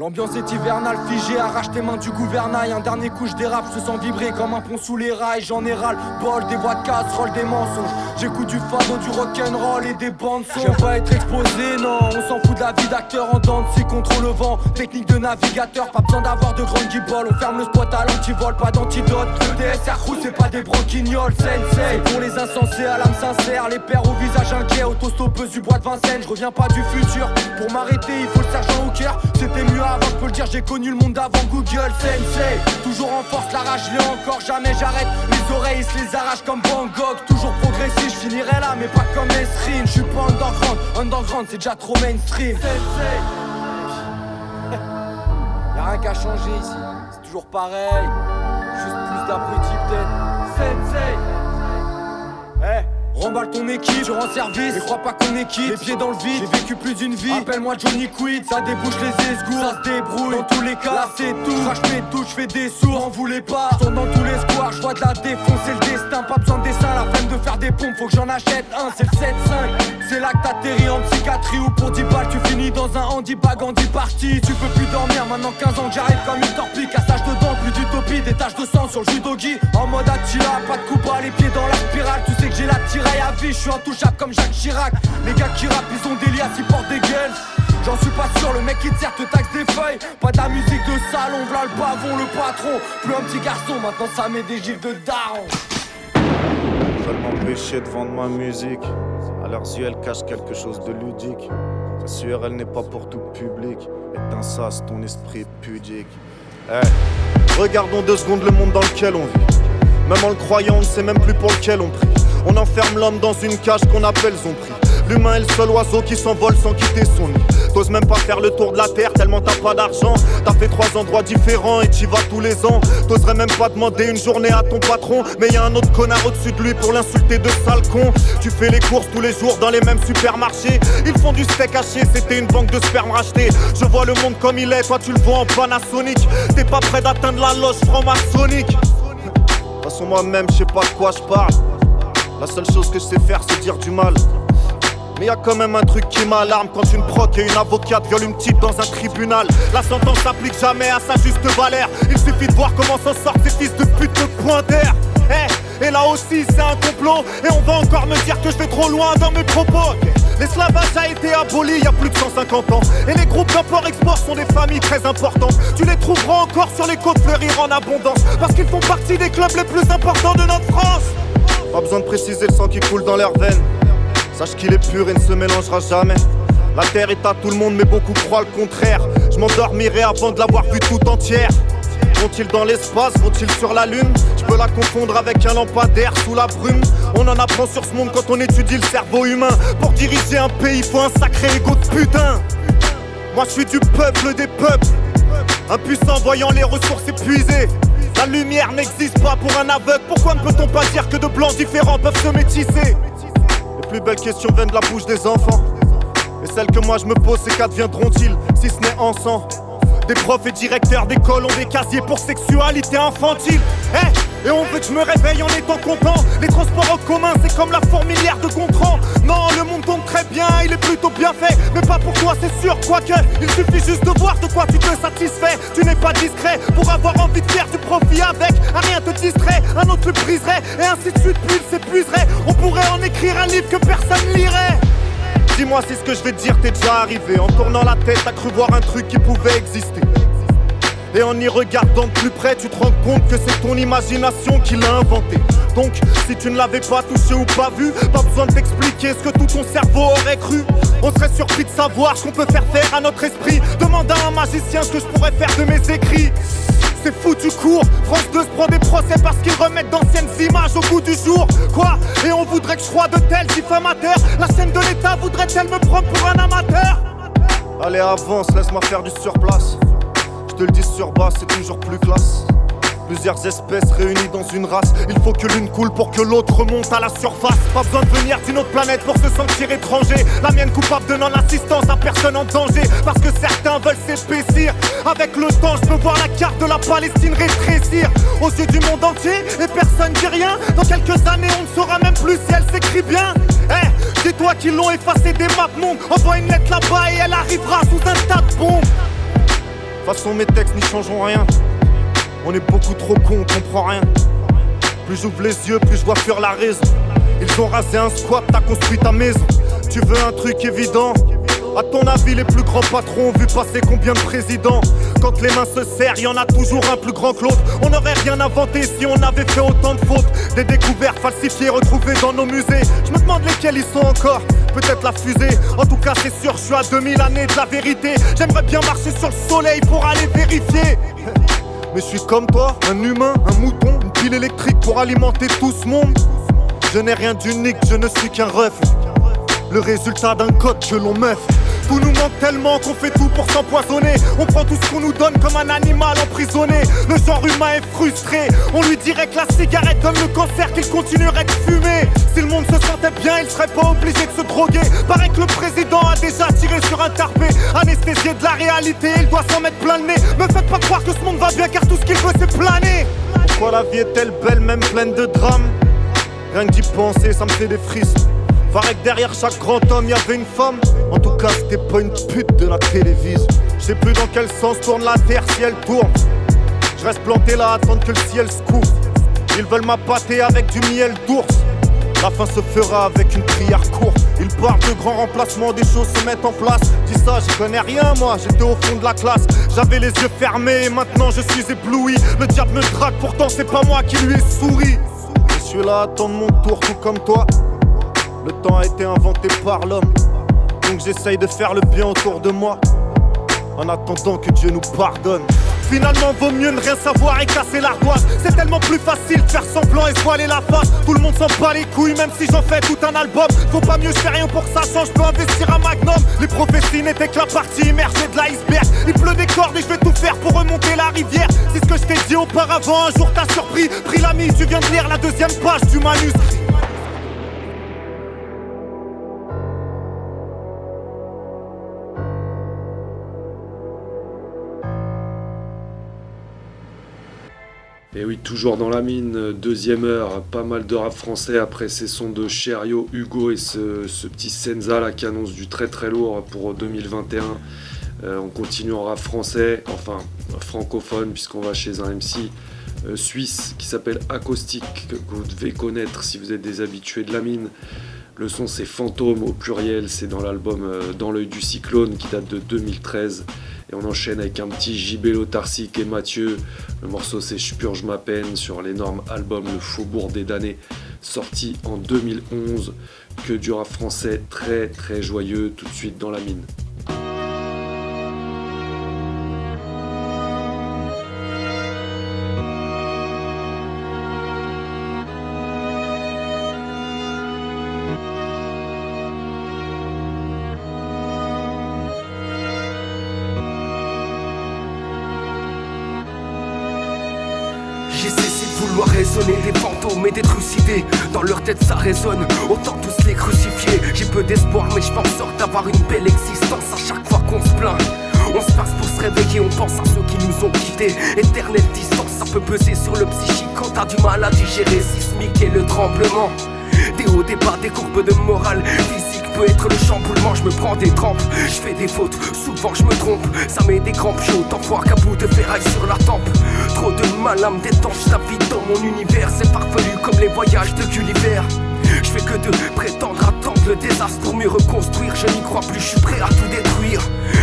L'ambiance est hivernale, figée, arrache tes mains du gouvernail. Un dernier coup, je dérape, je sens vibrer comme un pont sous les rails. J'en ai bol, des voix de casserole, des mensonges. J'écoute du fado, du rock'n'roll et des bandes son. J'aime pas être exposé, non. On s'en fout de la vie d'acteur en dents, c'est contre le vent. Technique de navigateur, pas besoin d'avoir de grandes guibolles. On ferme le spot à l'antivol, pas d'antidote. Le DSR crew, c'est pas des broquignoles, sensei. Pour les insensés à l'âme sincère, les pères au visage inquiet, autostoppeuse du bois de Vincennes. Je reviens pas du futur. Pour m'arrêter, il faut le sergent au cœur. C'était mieux avant, je peux le dire, j'ai connu le monde avant Google Sensei. Toujours en force, la rage, je l'ai encore, jamais j'arrête. Les oreilles se les arrachent comme Van Gogh. Toujours progressif, je finirai là, mais pas comme Esrine. Je suis pas underground, underground, c'est déjà trop mainstream. Sensei. Y'a rien qu'à changer ici, c'est toujours pareil. Juste plus d'abrutis peut-être. Sensei. Eh. Remballe ton équipe, je rends service, mais crois pas qu'on est quitte. Les pieds dans le vide, j'ai vécu plus d'une vie. Appelle-moi Johnny Quid, ça débouche les esgours Ça se débrouille, dans tous les cas, là c'est tout. Crache mes touches, je fais des sourds, en voulez pas. Tourne dans tous les squares, je vois de la défonce, c'est le destin. Pas besoin de dessin, la peine de faire des pompes, faut que j'en achète un. C'est le 7-5, c'est là que t'atterris en psychiatrie Ou pour 10 balles, tu finis dans un handibag en 10 parties Tu peux plus dormir, maintenant 15 ans que j'arrive comme une torpille. Cassage de dents, plus d'utopie, des taches de sang sur le judogi En mode Attila, pas de coup bas, les pieds dans la spirale. Tu sais que j'ai la à vie, je suis intouchable comme Jacques Chirac Les gars qui rappent, ils ont des liasses, ils portent des gueules J'en suis pas sûr, le mec qui sert te taxe des feuilles Pas la musique de salon, v'là le pavon, le patron Plus un petit garçon, maintenant ça met des gifs de daron veulent m'empêcher de vendre ma musique. À leurs yeux, elle cache quelque chose de ludique. C'est sûr, elle n'est pas pour tout public. Éteins ça, c'est ton esprit pudique. Hey. Regardons deux secondes le monde dans lequel on vit. Même en le croyant, on ne sait même plus pour lequel on prie. On enferme l'homme dans une cage qu'on appelle son. L'humain est le seul oiseau qui s'envole sans quitter son nid. T'oses même pas faire le tour de la terre tellement t'as pas d'argent. T'as fait trois endroits différents et t'y vas tous les ans. T'oserais même pas demander une journée à ton patron. Mais y a un autre connard au-dessus de lui pour l'insulter de sale con. Tu fais les courses tous les jours dans les mêmes supermarchés. Ils font du steak haché, c'était une banque de sperme rachetée. Je vois le monde comme il est, toi tu le vois en Panasonic. T'es pas prêt d'atteindre la loge franc-maçonnique. De façon, moi-même, je sais pas de quoi je parle. La seule chose que je sais faire, c'est dire du mal. Mais y a quand même un truc qui m'alarme quand une proc et une avocate violent une petite dans un tribunal. La sentence s'applique jamais à sa juste valeur. Il suffit de voir comment s'en sortent ces fils de pute de pointeur. Eh, et là aussi c'est un complot. Et on va encore me dire que je vais trop loin dans mes propos. L'esclavage a été aboli il y a plus de 150 ans. Et les groupes d'import-export sont des familles très importantes. Tu les trouveras encore sur les côtes fleurir en abondance. Parce qu'ils font partie des clubs les plus importants de notre France. Pas besoin de préciser le sang qui coule dans leurs veines. Sache qu'il est pur et ne se mélangera jamais. La terre est à tout le monde, mais beaucoup croient le contraire. Je m'endormirai avant de l'avoir vue tout entière. Vont-ils dans l'espace? Vont-ils sur la lune? Je peux la confondre avec un lampadaire sous la brume. On en apprend sur ce monde quand on étudie le cerveau humain. Pour diriger un pays, faut un sacré égo de putain. Moi je suis du peuple des peuples. Impuissant voyant les ressources épuisées. La lumière n'existe pas pour un aveugle. Pourquoi ne peut-on pas dire que de blancs différents peuvent se métisser? Les plus belles questions viennent de la bouche des enfants. Et celles que moi je me pose, c'est qu'adviendront-ils si ce n'est en sang? Des profs et directeurs d'école ont des casiers pour sexualité infantile. Eh et on veut que je me réveille en étant content. Les transports en commun, c'est comme la fourmilière de Gontran. Non, le monde tombe très bien, il est plutôt bien fait. Mais pas pour toi, c'est sûr, quoique. Il suffit juste de voir de quoi tu te satisfais. Tu n'es pas discret pour avoir envie de faire du profit avec. Un rien te distrait, un autre le briserait. Et ainsi de suite, puis il s'épuiserait. On pourrait en écrire un livre que personne lirait. Dis-moi si ce que je vais dire t'est déjà arrivé. En tournant la tête, t'as cru voir un truc qui pouvait exister. Et en y regardant de plus près, tu te rends compte que c'est ton imagination qui l'a inventé. Donc, si tu ne l'avais pas touché ou pas vu, pas besoin de t'expliquer ce que tout ton cerveau aurait cru. On serait surpris de savoir ce qu'on peut faire faire à notre esprit. Demande à un magicien ce que je pourrais faire de mes écrits. C'est foutu court, France 2 se prend des procès parce qu'ils remettent d'anciennes images au goût du jour. Quoi? Et on voudrait que je sois de tels diffamateurs La scène de l'État voudrait-elle me prendre pour un amateur? Allez avance, laisse-moi faire du surplace. Te le dis sur bas, c'est toujours plus classe. Plusieurs espèces réunies dans une race. Il faut que l'une coule pour que l'autre remonte à la surface. Pas besoin de venir d'une autre planète pour se sentir étranger. La mienne coupable de non-assistance à personne en danger. Parce que certains veulent s'épaissir. Avec le temps, je peux voir la carte de la Palestine rétrécir. Aux yeux du monde entier, et personne dit rien. Dans quelques années, on ne saura même plus si elle s'écrit bien. Eh, c'est toi qui l'ont effacé des maps monde. Envoie une lettre là-bas et elle arrivera sous un tas de bombes. Façon, mes textes n'y changeront rien. On est beaucoup trop cons, on comprend rien. Plus j'ouvre les yeux, plus je vois fuir la raison. Ils ont rasé un squat, t'as construit ta maison. Tu veux un truc évident? À ton avis, les plus grands patrons ont vu passer combien de présidents Quand les mains se serrent, y en a toujours un plus grand que l'autre. On n'aurait rien inventé si on avait fait autant de fautes. Des découvertes falsifiées retrouvées dans nos musées. Je me demande lesquels ils sont encore. Peut-être la fusée. En tout cas, c'est sûr, je suis à 2000 années de la vérité. J'aimerais bien marcher sur le soleil pour aller vérifier. *laughs* Mais je suis comme toi, un humain, un mouton, une pile électrique pour alimenter tout ce monde. Je n'ai rien d'unique, je ne suis qu'un reflet. Le résultat d'un code que l'on meuf. Tout nous manque tellement qu'on fait tout pour s'empoisonner. On prend tout ce qu'on nous donne comme un animal emprisonné. Le genre humain est frustré. On lui dirait que la cigarette donne le cancer, qu'il continuerait de fumer. Si le monde se sentait bien, il serait pas obligé de se droguer. Paraît que le président a déjà tiré sur un tarpé. Anesthésié de la réalité, il doit s'en mettre plein le nez. Me faites pas croire que ce monde va bien car tout ce qu'il veut c'est planer. Pourquoi la vie est-elle belle, même pleine de drames? Rien que d'y penser, ça me fait des frissons. Paraît que derrière chaque grand homme y avait une femme. En tout cas, c'était pas une pute de la télévision. Je sais plus dans quel sens tourne la terre si elle tourne. Je reste planté là attendre que le ciel se couvre. Ils veulent m'appâter avec du miel d'ours. La fin se fera avec une prière courte. Ils parlent de grands remplacements, des choses se mettent en place. Dis ça, j'y connais rien, moi, j'étais au fond de la classe. J'avais les yeux fermés maintenant je suis ébloui. Le diable me drague, pourtant c'est pas moi qui lui ai. Je suis là à attendre mon tour, tout comme toi. Le temps a été inventé par l'homme. Donc j'essaye de faire le bien autour de moi. En attendant que Dieu nous pardonne. Finalement, vaut mieux ne rien savoir et casser l'ardoise. C'est tellement plus facile de faire semblant et voiler la face. Tout le monde s'en bat les couilles, même si j'en fais tout un album. Faut pas mieux faire rien pour que ça change, je peux investir un magnum. Les prophéties n'étaient que la partie immergée de l'iceberg. Il pleut des cordes et je vais tout faire pour remonter la rivière. C'est ce que je t'ai dit auparavant, un jour t'as surpris. Pris l'ami, tu viens de lire la deuxième page du manuscrit. Et oui, toujours dans la mine, deuxième heure, pas mal de rap français après ces sons de Cherio, Hugo et ce, petit Senza là qui annonce du très très lourd pour 2021. Euh, on continue en rap français, enfin francophone, puisqu'on va chez un MC euh, suisse qui s'appelle Acoustique, que vous devez connaître si vous êtes des habitués de la mine. Le son c'est Fantôme au pluriel, c'est dans l'album euh, Dans l'œil du cyclone qui date de 2013. Et on enchaîne avec un petit Gibello Tarsic et Mathieu. Le morceau c'est Je purge ma peine sur l'énorme album Le Faubourg des damnés sorti en 2011. Que du rap français très très joyeux tout de suite dans la mine. Vouloir raisonner des fantômes et trucidés Dans leur tête ça résonne, autant tous les crucifier. J'ai peu d'espoir mais je pense sorte d'avoir une belle existence à chaque fois qu'on se plaint. On se passe pour se réveiller, on pense à ceux qui nous ont quittés. Éternelle distance, ça peut peser sur le psychique Quand t'as du mal à digérer sismique et le tremblement. Des hauts, des bas, des courbes de morale peut être le chamboulement, je me prends des trempes Je fais des fautes, souvent je me trompe Ça met des crampes, j'ai autant voir qu'un bout de ferraille sur la tempe Trop de mal à me détendre, je vie dans mon univers C'est farfelu comme les voyages de Gulliver je fais que de prétendre attendre le désastre pour mieux reconstruire. Je n'y crois plus, je suis prêt à tout détruire.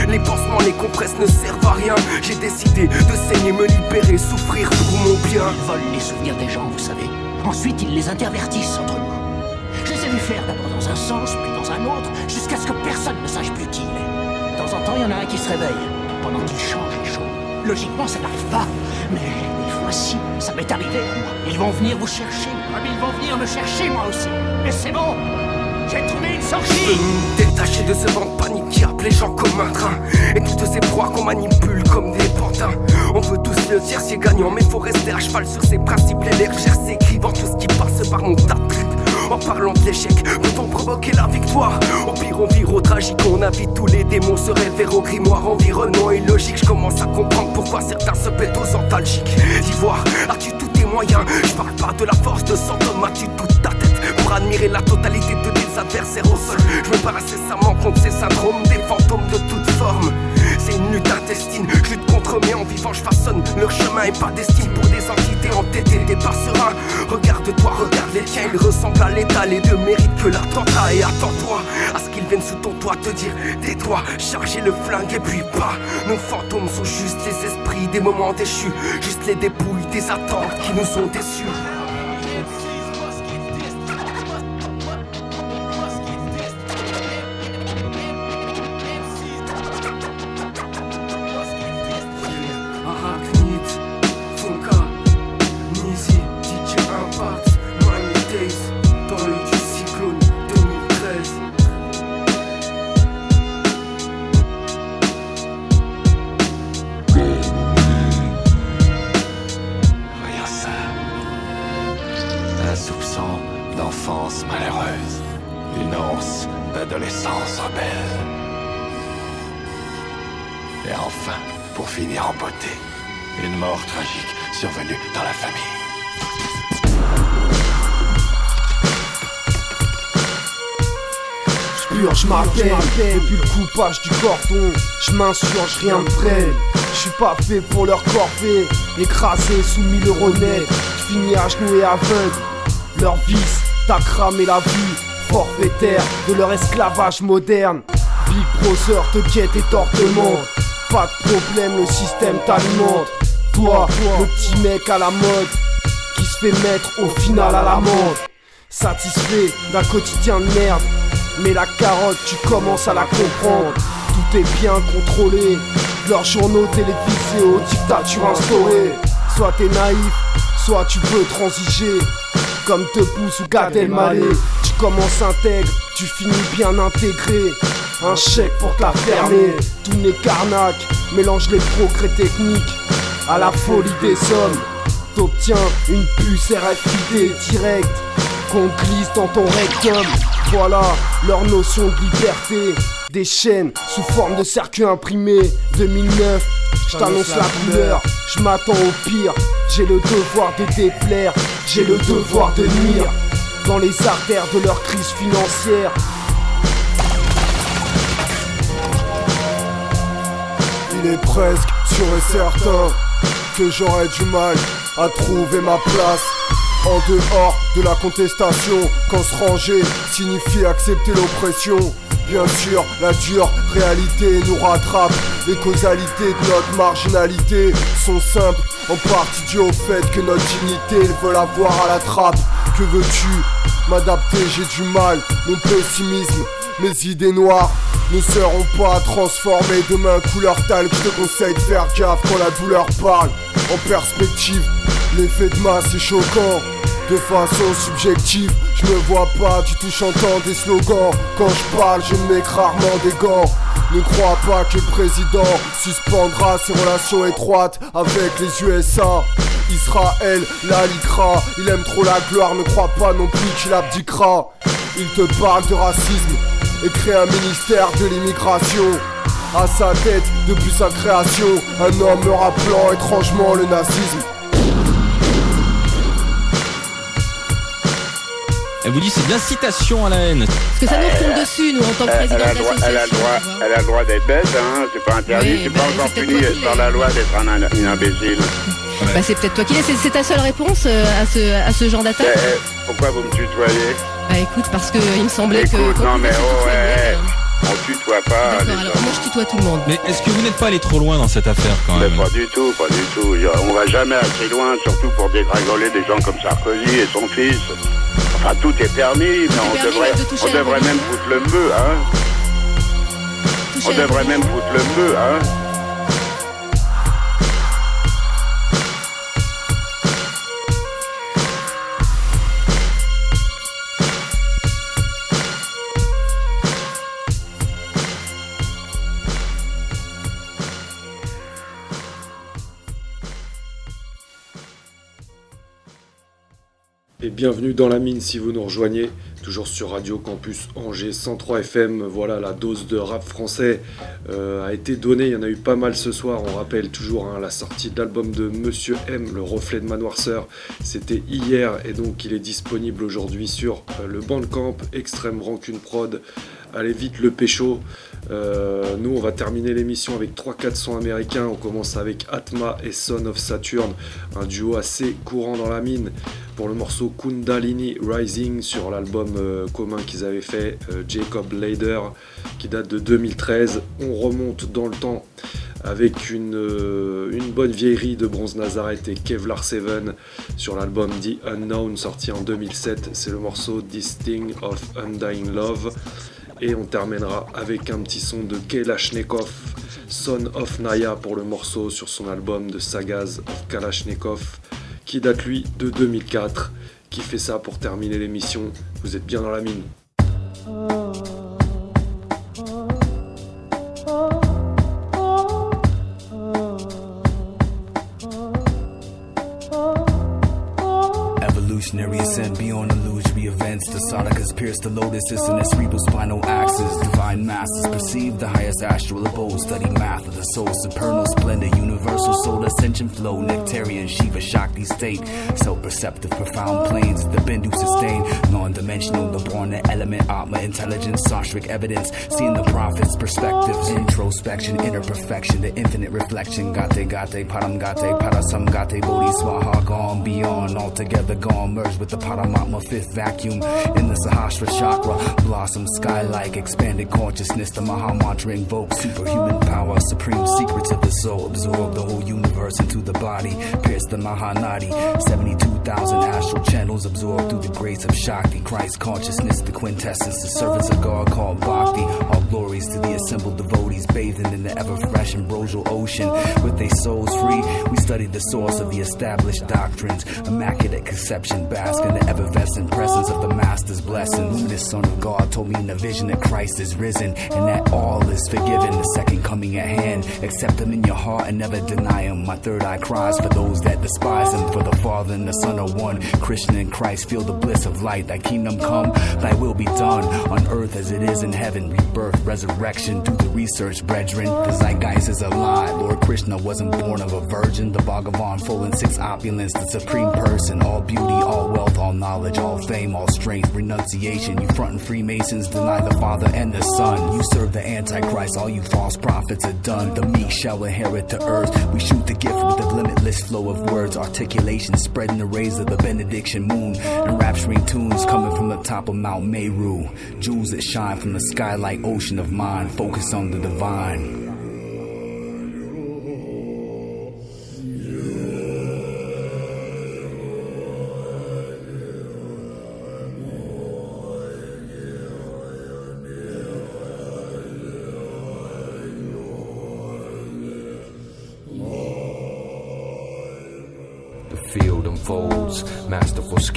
Les pansements, les compresses ne servent à rien. J'ai décidé de saigner, me libérer, souffrir pour mon bien. Ils volent les souvenirs des gens, vous savez. Ensuite, ils les intervertissent entre nous. Je les vus faire d'abord dans un sens, puis dans un autre, jusqu'à ce que personne ne sache plus qui il est. De temps en temps, il y en a un qui se réveille, pendant qu'il change les choses. Logiquement, ça n'arrive pas, mais des fois, si, ça m'est arrivé à moi. Ils vont venir vous chercher, comme ils vont venir me chercher moi aussi. Mais c'est bon, j'ai trouvé une sortie. détacher de ce vent de panique qui appelle les gens comme un train Et toutes ces proies qu'on manipule comme des pantins On veut tous le tiercier gagnant mais faut rester à cheval sur ses principes Les légères s'écrivant tout ce qui passe par mon tas en parlant de l'échec, peut-on provoquer la victoire? Au pire, on vire tragique, on invite tous les démons se révèrent au grimoire Environnement illogique, je commence à comprendre pourquoi certains se pètent aux antalgiques. D'ivoire, as-tu tous tes moyens? Je parle pas de la force de sang, as-tu admirer la totalité de tes adversaires au sol. Je me bats incessamment contre ces syndromes, des fantômes de toute forme c'est une lutte intestine, je lutte contre mais en vivant je façonne Leur chemin est pas destiné pour des entités entêtées Des pas sereins, regarde-toi, regarde les tiens Ils ressemblent à l'état, les deux méritent que l'attentat. Et attends-toi à ce qu'ils viennent sous ton toit te dire Tais-toi, charger le flingue et puis pas. Nos fantômes sont juste les esprits des moments déchus Juste les dépouilles des attentes qui nous ont déçus peine depuis le coupage du cordon Je m'insurge, rien me freine. Je suis pas fait pour leur corvée Écrasé sous 1000 euros net à genoux et aveugle. Leur vice, t'as cramé la vie Forfaitaire de leur esclavage moderne. Big Brother te guette et t'ordonne Pas de problème, le système t'alimente. Toi, le petit mec à la mode Qui se fait mettre au final à l'amende Satisfait d'un quotidien de merde Mais la carotte tu commences à la comprendre Tout est bien contrôlé leurs journaux télévisés aux dictatures instaurées. Soit t'es naïf, soit tu peux transiger. Comme te pousse ou Gad Elmaleh, tu commences intègre, tu finis bien intégré. Un chèque pour te fermer, tout n'est carnac, mélange les progrès techniques à la folie des sommes. T'obtiens une puce RFID directe qu'on glisse dans ton rectum. Voilà leur notion de liberté. Des chaînes sous forme de circuit imprimé 2009, je t'annonce la couleur, je m'attends au pire. J'ai le devoir de déplaire, j'ai le devoir de nuire dans les artères de leur crise financière. Il est presque sûr et certain que j'aurais du mal à trouver ma place en dehors de la contestation. Quand se ranger signifie accepter l'oppression. Bien sûr, la dure réalité nous rattrape. Les causalités de notre marginalité sont simples, en partie dues au fait que notre dignité, ils veulent avoir à la trappe. Que veux-tu? M'adapter, j'ai du mal, mon pessimisme, mes idées noires ne seront pas transformées demain couleur talc. Je te conseille de faire gaffe quand la douleur parle. En perspective, l'effet de masse est choquant. De façon subjective, je me vois pas du tout chantant des slogans. Quand je parle, je mets rarement des gants. Ne crois pas que le président suspendra ses relations étroites avec les USA. Israël, la l'ICRA, il aime trop la gloire, ne crois pas non plus qu'il abdiquera. Il te parle de racisme et crée un ministère de l'immigration. À sa tête, depuis sa création, un homme me rappelant étrangement le nazisme. Elle vous dit c'est de l'incitation à la haine. Parce que ça nous tombe dessus, nous, en tant que président elle a de le droit, elle a le droit, elle a le droit d'être bête, hein, c'est pas interdit, Oui, c'est bah, pas encore c'est fini peut-être toi par la loi d'être un, imbécile. Bah, c'est peut-être toi qui l'es. C'est- ta seule réponse euh, à ce, à ce genre d'attaque Eh, eh, pourquoi vous me tutoyez? Bah écoute, parce que il me semblait que. Écoute, non mais oh ouais, euh. on tutoie pas les D'accord, alors moi je tutoie tout le monde? Mais est-ce que vous n'êtes pas allé trop loin dans cette affaire quand Mais même? pas du tout, pas du tout. On va jamais assez loin, surtout pour dégringoler des gens comme Sarkozy et son fils. Enfin, tout est permis, mais on permis devrait, de on devrait même foutre le feu, hein. Toucher On devrait même foutre le feu, hein. Et bienvenue dans la mine si vous nous rejoignez, toujours sur Radio Campus Angers 103 FM. Voilà, la dose de rap français euh, a été donnée, il y en a eu pas mal ce soir. On rappelle toujours hein, la sortie de l'album de Monsieur M, Le Reflet de ma noirceur. C'était hier et donc il est disponible aujourd'hui sur euh, le Bandcamp, Extrême Rancune Prod. Allez vite le pécho. Euh, nous, on va terminer l'émission avec 3-4 sons américains. On commence avec Atma et Son of Saturn, un duo assez courant dans la mine pour le morceau Kundalini Rising sur l'album euh, commun qu'ils avaient fait, euh, Jacob Lader, qui date de 2013. On remonte dans le temps avec une, euh, une bonne vieillerie de Bronze Nazareth et Kevlar 7 sur l'album The Unknown sorti en 2007. C'est le morceau This Thing of Undying Love. Et on terminera avec un petit son de Kalashnikov, Son of Naya pour le morceau sur son album de Sagas of Kalashnikov, qui date lui de 2004. Qui fait ça pour terminer l'émission Vous êtes bien dans la mine. Evolutionary. The Sonicas pierce the lotus in the cerebral spinal axis. Divine masters perceive the highest astral abode. Study math of the soul, supernal splendor, universal soul ascension flow. Nectarian Shiva Shakti state. Self perceptive, profound planes. The Bindu sustain. Non dimensional, the born element, Atma intelligence, Sanskrit evidence. Seeing the prophet's perspectives. Introspection, inner perfection, the infinite reflection. Gate, gate, param gate, parasam gate, bodhi swaha, gone beyond, altogether gone merged with the Paramatma fifth vacuum in the Sahasra chakra. Blossom sky-like, expanded consciousness. The Maha Mantra invokes superhuman power, supreme secrets of the soul. Absorb the whole universe into the body. Pierce the Mahanadi. 72,000 astral channels absorbed through the grace of Shakti. Christ consciousness, the quintessence, the servants of God called Bhakti. All glories to the assembled devotees bathing in the ever fresh ambrosial ocean. With their souls free, we study the source of the established doctrines. Immaculate conception, bask in the effervescent presence of the Master's blessings. This Son of God told me in a vision that Christ is risen and that all is forgiven. The second coming at hand. Accept Him in your heart and never deny Him. My third eye cries for those that despise Him. For the Father and the Son are one. Christian and Christ feel the bliss of light. Thy kingdom come, Thy will be done on earth as it is in heaven. Rebirth, resurrection, do the research, brethren. The zeitgeist is alive. Lord Krishna wasn't born of a virgin. The Bhagavan full in six opulence, the supreme person. All beauty, all wealth, all knowledge, all fame, all strength, renunciation. You frontin' Freemasons deny the Father and the Son. You serve the Antichrist, all you false prophets are done. The meek shall inherit the earth. We shoot the gift with a limitless flow of words, articulation, spreading the rays of the benediction moon. Enrapturing tunes coming from the top of Mount Meru. Jewels that shine from the sky like ocean of mind. Focus on the divine.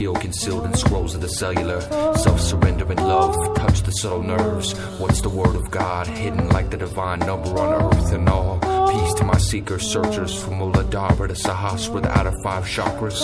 Skill concealed in scrolls of the cellular. Self surrender and love touch the subtle nerves. What's the word of God hidden like the divine number on earth and all? Peace to my seekers, searchers from Muladhara to Sahasra, the outer five chakras.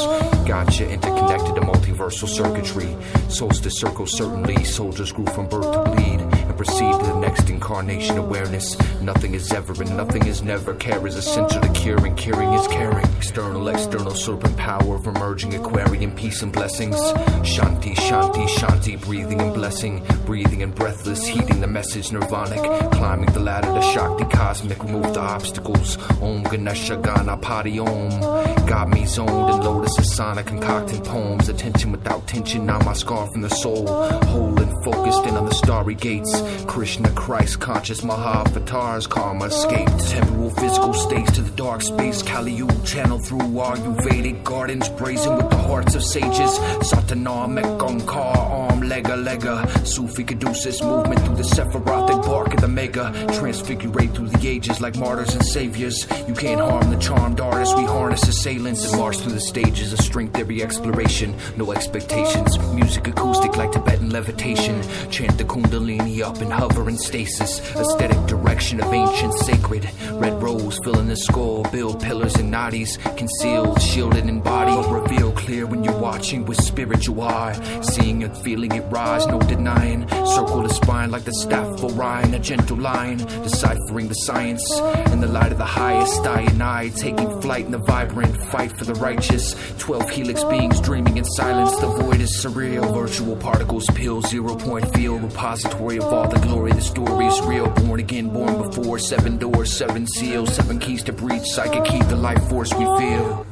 Gotcha, interconnected to multiversal circuitry. Solstice circles certainly, soldiers grew from birth to bleed proceed to the next incarnation awareness. Nothing is ever and nothing is never. Care is essential to curing, curing is caring. External, external serpent power of emerging aquarium, peace and blessings. Shanti, Shanti, Shanti, breathing and blessing. Breathing and breathless, heeding the message nirvanic. Climbing the ladder to Shakti cosmic, remove the obstacles. Om Ganesha Ganapati Om. Got me zoned in lotus asana, concocting poems. Attention without tension, now my scar from the soul. Whole and focused in on the starry gates. Krishna, Christ, conscious Mahavatars, karma escaped. Temporal physical states to the dark space. Kali channel through Ayurvedic gardens, brazen with the hearts of sages. Satana, Mekankar, arm, lega, lega. Sufi caduceus movement through the Sephirothic bark of the mega. Transfigurate through the ages like martyrs and saviors. You can't harm the charmed artist. We harness assailants and march through the stages of string theory exploration. No expectations. Music acoustic like Tibetan levitation. Chant the Kundalini up and hover in stasis. Aesthetic direction of ancient sacred. Red rose filling the skull. Build pillars and nadis. Concealed, shielded in body. Reveal clear when you're watching with spiritual eye. Seeing and feeling it rise, no denying. Circle the spine like the staff of Orion. A gentle line. Deciphering the science. In the light of the highest, I and I. Taking flight in the vibrant fight for the righteous. Twelve helix beings dreaming in silence. The void is surreal. Virtual particles, pill, zero point field. Repository of all the glory. The story is real. Born again, born before. Seven doors, seven seals. Seven keys to breach. Psychic key, the life force we feel.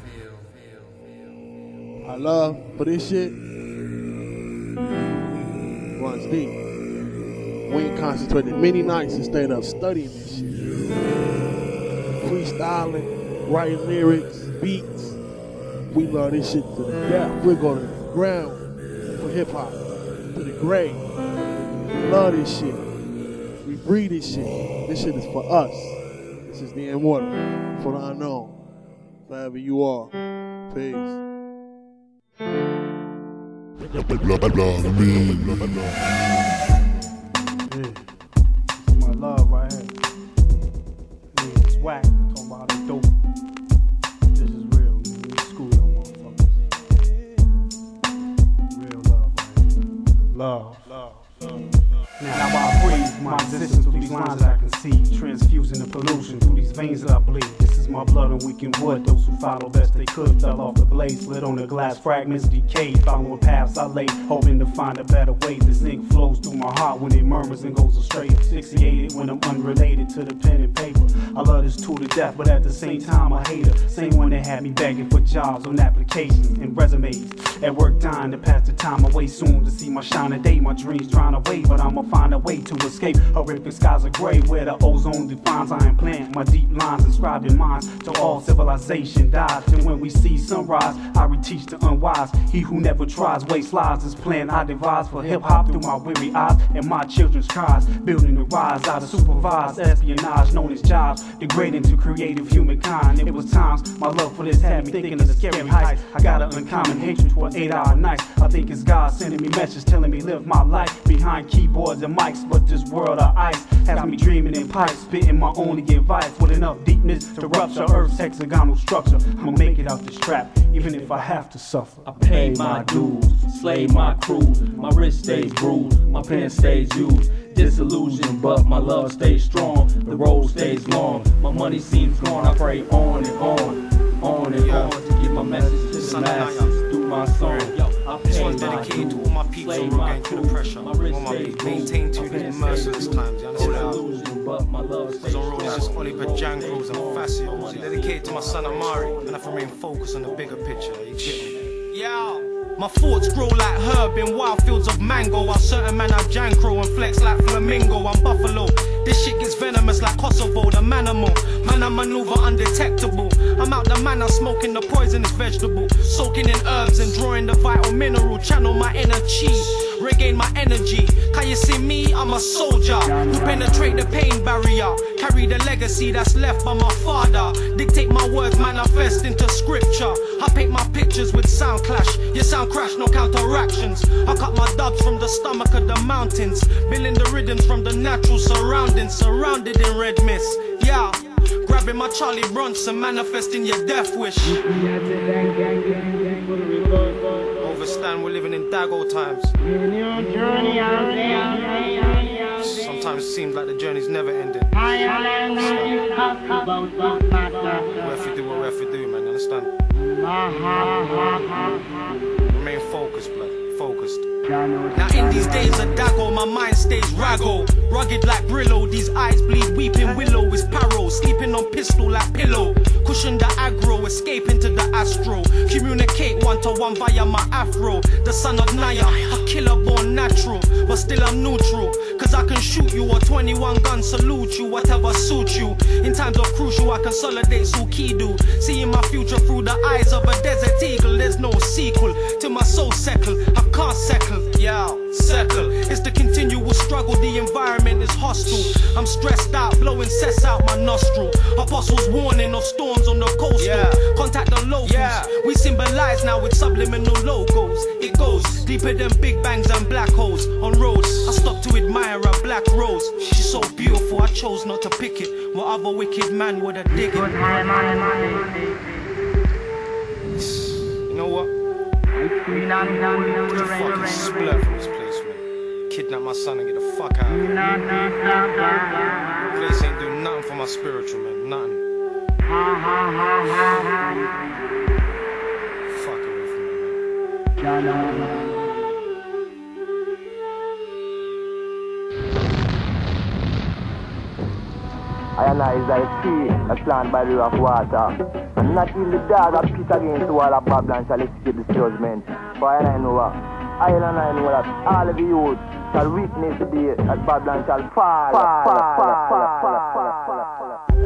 I love for this shit runs deep. We concentrated many nights and stayed up studying this shit. Freestyling, writing lyrics, beats. We love this shit to the death. We're going to the ground for hip hop, to the grave. Love this shit. We breathe this shit. This shit is for us. This is the immortal, for the unknown. Wherever you are. Peace. This is my love right here. Yeah, it's whack. Talking about the dope. This is real. Man. School y'all motherfuckers. Real love right here. Love. Love. Now, I breathe my existence through these lines that I can see, transfusing the pollution through these veins that I bleed. This is my blood and weakened wood. Those who follow best they could fell off the blade, slid on the glass fragments, decayed. Following paths I laid, hoping to find a better way. This ink flows through my heart when it murmurs and goes astray. Asphyxiated when I'm unrelated to the pen and paper. I love this tool to death, but at the same time I hate her. Same one that had me begging for jobs on applications and resumes. At work, dying to pass the time away soon to see my shining day. My dreams trying to wait, but I'ma find a way to escape. Horrific skies of gray where the ozone defines. I implant my deep lines inscribed in minds to all civilization dies. And when we see sunrise, I reteach the unwise. He who never tries waste lives. This plan I devise for hip hop through my weary eyes and my children's cries. Building the rise out of supervised espionage known as jobs, degrading to creative humankind. It was times my love for this had me thinking of the scary heights. I got an uncommon hatred for eight hour nights. I think it's God sending me messages telling me live my life behind keyboards and mics. But this world of ice has me dreaming in pipes, spitting my only advice with enough deepness to rupture Earth's hexagonal structure. I'ma make it out this trap, even if I have to suffer. I pay my dues, slay my crew. My wrist stays bruised, my pen stays used. Disillusioned, but my love stays strong. The road stays long, my money seems gone. I pray on and on, on and on to get my message to the masses my song. I This one's dedicated to all my peeps slay who are my going the pressure. My All wrist my stays maintain to my these pen stays merciless bruised. times. You understand? Disillusioned, but my love Cause stays I'm rolling this strong. Oliver Jankos and Facils. Dedicated to my son Amari. And I have to remain focused on the bigger picture. You get me? Yeah. My thoughts grow like herb in wild fields of mango. While certain men are jankro and flex like flamingo. I'm buffalo. This shit gets venomous like Kosovo, the manimal. Man, I maneuver undetectable. I'm out the man, I'm smoking the poisonous vegetable. Soaking in herbs and drawing the vital mineral. Channel my chi, regain my energy. Can you see me? I'm a soldier who penetrate the pain barrier. Carry the legacy that's left by my father. Dictate my words, manifest into scripture. I paint my pictures with sound clash. Your sound crash, no counteractions. I cut my dubs from the stomach of the mountains. Building the rhythms from the natural surroundings. Surrounded in red mist. Yeah. Grabbing my Charlie Bronson, manifesting your death wish. Overstand we're living in Dago times. Sometimes it seems like the journey's never ending. Have to do what have do, man. You understand? Remain focused, blood. Focused. Now in these days of Dago, my mind stays rago. Rugged like Brillo, these eyes bleed, weeping willow is paro. Sleeping on pistol like pillow. Cushion the aggro, escape into the astro. Communicate one to one via my afro. The son of Naya, a killer born natural. But still I'm neutral. Cause I can shoot you a 21 gun, salute you, whatever suits you. In times of crucial, I consolidate Sukidu. Seeing my future through the eyes of a desert eagle. There's no sequel to my soul settle. I can't settle, yeah, settle. It's the continual struggle, the environment is hostile. I'm stressed out, blowing cess out my nostril. Apostles warning of storms on the coastal. Yeah. Contact the locals. We symbolize now with subliminal logos. It goes deeper than big bangs and black holes on roads. I stop to admire a black rose. She's so beautiful, I chose not to pick it. What other wicked man would have dig it? You know what? Kidnap my son and get the fuck out of here. Place ain't doing nothing for my spiritual, man. Nothing. Fuck away from me, man. I and I is like sea, a plant by the river water. And not even the dog that pit against the wall of Babylon shall escape this judgment. For I know what? I know that all of youth shall witness the day that Babylon shall fall. fall, fall, fall, fall, fall, fall.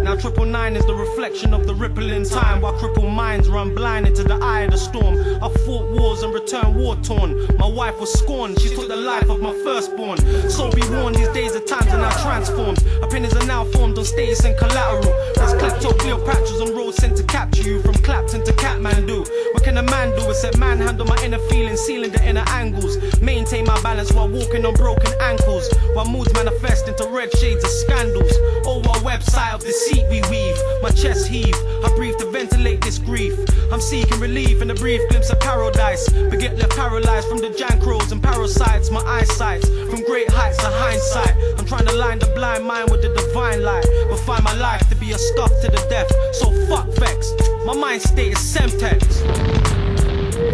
Now triple nine is the reflection of the rippling time. While crippled minds run blind into the eye of the storm. I fought wars and returned war torn. My wife was scorned, she took the life of my firstborn. So be warned, these days of times are now transformed. Opinions are now formed on status and collateral. There's klepto Cleopatras on roads sent to capture you. From Clapton to Kathmandu. What can a man do? Except manhandle my inner feelings, sealing the inner angles. Maintain my balance while walking on broken ankles. While moods manifest into red shades of scandals. Oh, Over a website of deceit we weave. My chest heave. I breathe to ventilate this grief. I'm seeking relief in a brief glimpse of paradise. But get left paralyzed from the jankros and parasites. My eyesight from great heights to hindsight. I'm trying to line the blind mind with the divine light. But find my life to be a stuff to the death. So fuck vex. My mind state is semtex.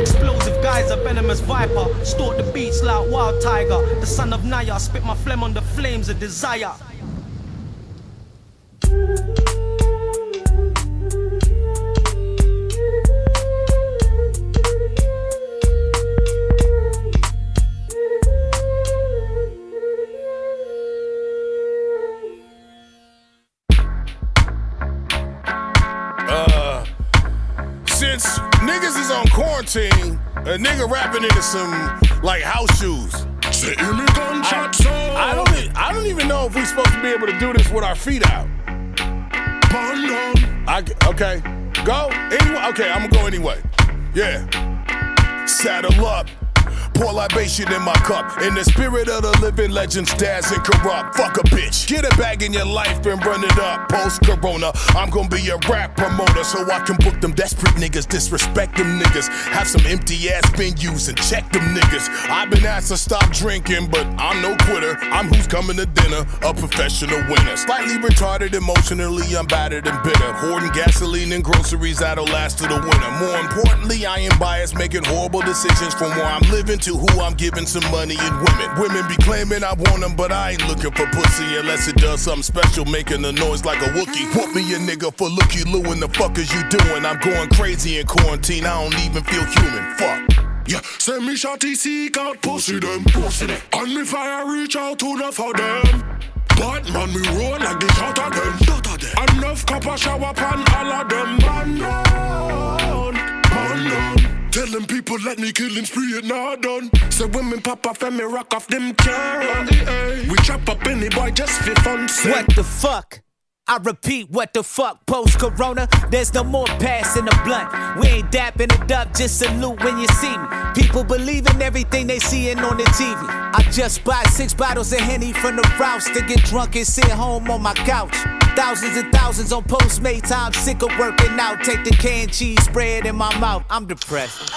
Explosive guys, a venomous viper. Stalk the beats like wild tiger. The son of Naya, spit my phlegm on the flames of desire. Uh, since niggas is on quarantine, Uh, a nigga rapping into some like house shoes. I, I don't. I don't even know if we're supposed to be able to do this with our feet out. I, okay, go anyway. Okay, I'm gonna go anyway. Yeah. Saddle up. Pour libation in my cup. In the spirit of the living legends, dads and corrupt. Fuck a bitch. Get a bag in your life and run it up. Post corona, I'm gonna be a rap promoter so I can book them desperate niggas, disrespect them niggas. Have some empty ass venues and check them niggas. I've been asked to stop drinking, but I'm no quitter. I'm who's coming to dinner, a professional winner. Slightly retarded, emotionally, I'm battered and bitter. Hoarding gasoline and groceries that'll last to the winter. More importantly, I am biased, making horrible decisions from where I'm living to who I'm giving some money and women. Women be claiming I want them, but I ain't looking for pussy unless it does something special, making a noise like a Wookie. Want me a nigga for looky Lou and the fuck is you doing? I'm going crazy in quarantine, I don't even feel human. Fuck. Yeah, send me shotty seek out pussy them, pussy them. And me fire reach out to the for them. Batman me roll like the shot of them, shot of them. Enough copper shower pan all of them. Man man down. Tell them people let me killing spree it now done. So women pop off and me rock off them can. We chop up any boy just for fun. What the fuck? I repeat, what the fuck? Post corona, there's no more passing the blunt. We ain't dapping it up, just salute when you see me. People believe in everything they seeing on the TV. I just buy six bottles of Henny from the Rouse to get drunk and sit home on my couch. Thousands and thousands on Postmates, I'm sick of working out. Take the canned cheese, spread in my mouth. I'm depressed.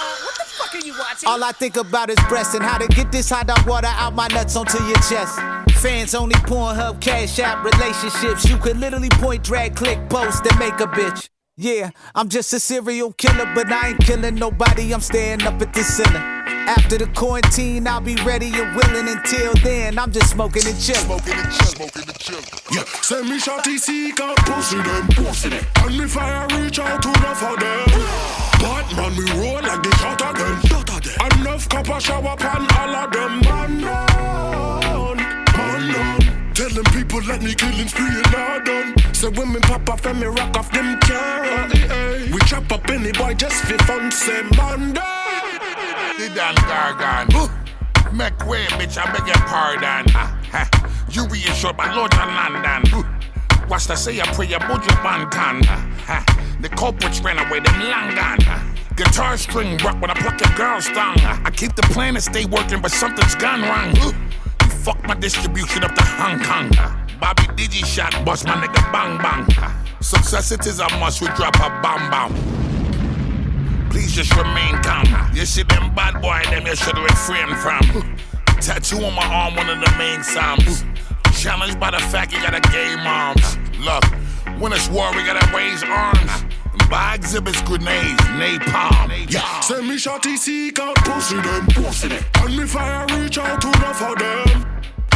All I think about is breasts and how to get this hot dog water out my nuts onto your chest. Fans only Pornhub, cash app relationships. You could literally point, drag, click, post, and make a bitch. Yeah, I'm just a serial killer, but I ain't killing nobody. I'm staying up at the center. After the quarantine, I'll be ready and willing. Until then, I'm just smoking and chilling. Smoking and chilling. Smoking and chilling. Yeah, send me shotty seek out pussy them, pussy them. And me fire reach out to the for them. Batman me roll like the shot of them, shot of them. Enough copper shower pan all of them. Man man Them people let me killing spree and now done. So women pop off and me rock off them can. We chop up any boy just for fun. Say man down. The Dan Gargan. Make way, bitch, I beg your pardon. Ah, ha. You reassured my Lord of London. What's to say, I pray your buju bantan. Ah, ha. The culprits ran away, them long gone. Ah. Guitar string rock when I pluck your girl's tongue. I keep the plan to stay working, but something's gone wrong. Fuck my distribution up to Hong Kong. Bobby Digi shot, bust my nigga bang bang. Success it is a must, we drop a bomb bomb. Please just remain calm. You see them bad boy, them you should refrain from. Tattoo on my arm, one of the main psalms. Challenged by the fact you got a gay moms. Look, when it's war, we gotta raise arms. Buy exhibits, grenades, napalm. Yeah, send me shotty seek out pussy them, pussy them. And me fire reach out to the for them.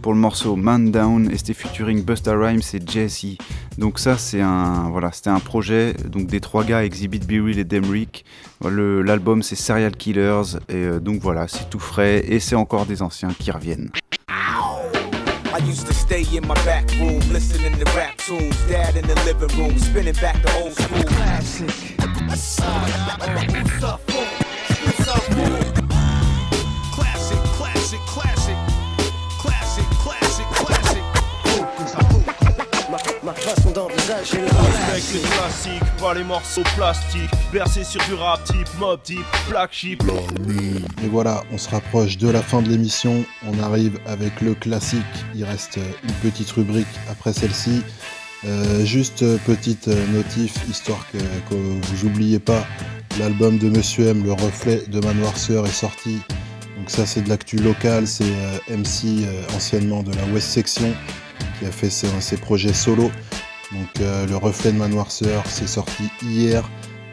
pour le morceau Man Down et c'était featuring Busta Rhymes et Jesse. Donc ça c'est un voilà c'était un projet donc des trois gars Exhibit B Real et Demrick. L'album c'est Serial Killers et euh, donc voilà c'est tout frais et c'est encore des anciens qui reviennent. I used to stay in my back room, listening to rap tunes. Dad in the living room, spinning back the old school. Classic. Classic, façon d'envisager le Respecte les classiques, pas les morceaux plastiques. Bercé sur du rap type, mob type, black sheep. Et voilà, on se rapproche de la fin de l'émission. On arrive avec le classique. Il reste une petite rubrique après celle-ci. Euh, juste petite notif, histoire que, que vous oubliez pas, l'album de Monsieur M, Le Reflet de ma noirceur est sorti. Donc ça c'est de l'actu local, c'est euh, MC euh, anciennement de la West Section qui a fait ses, ses projets solo. Donc euh, Le Reflet de ma noirceur, c'est sorti hier.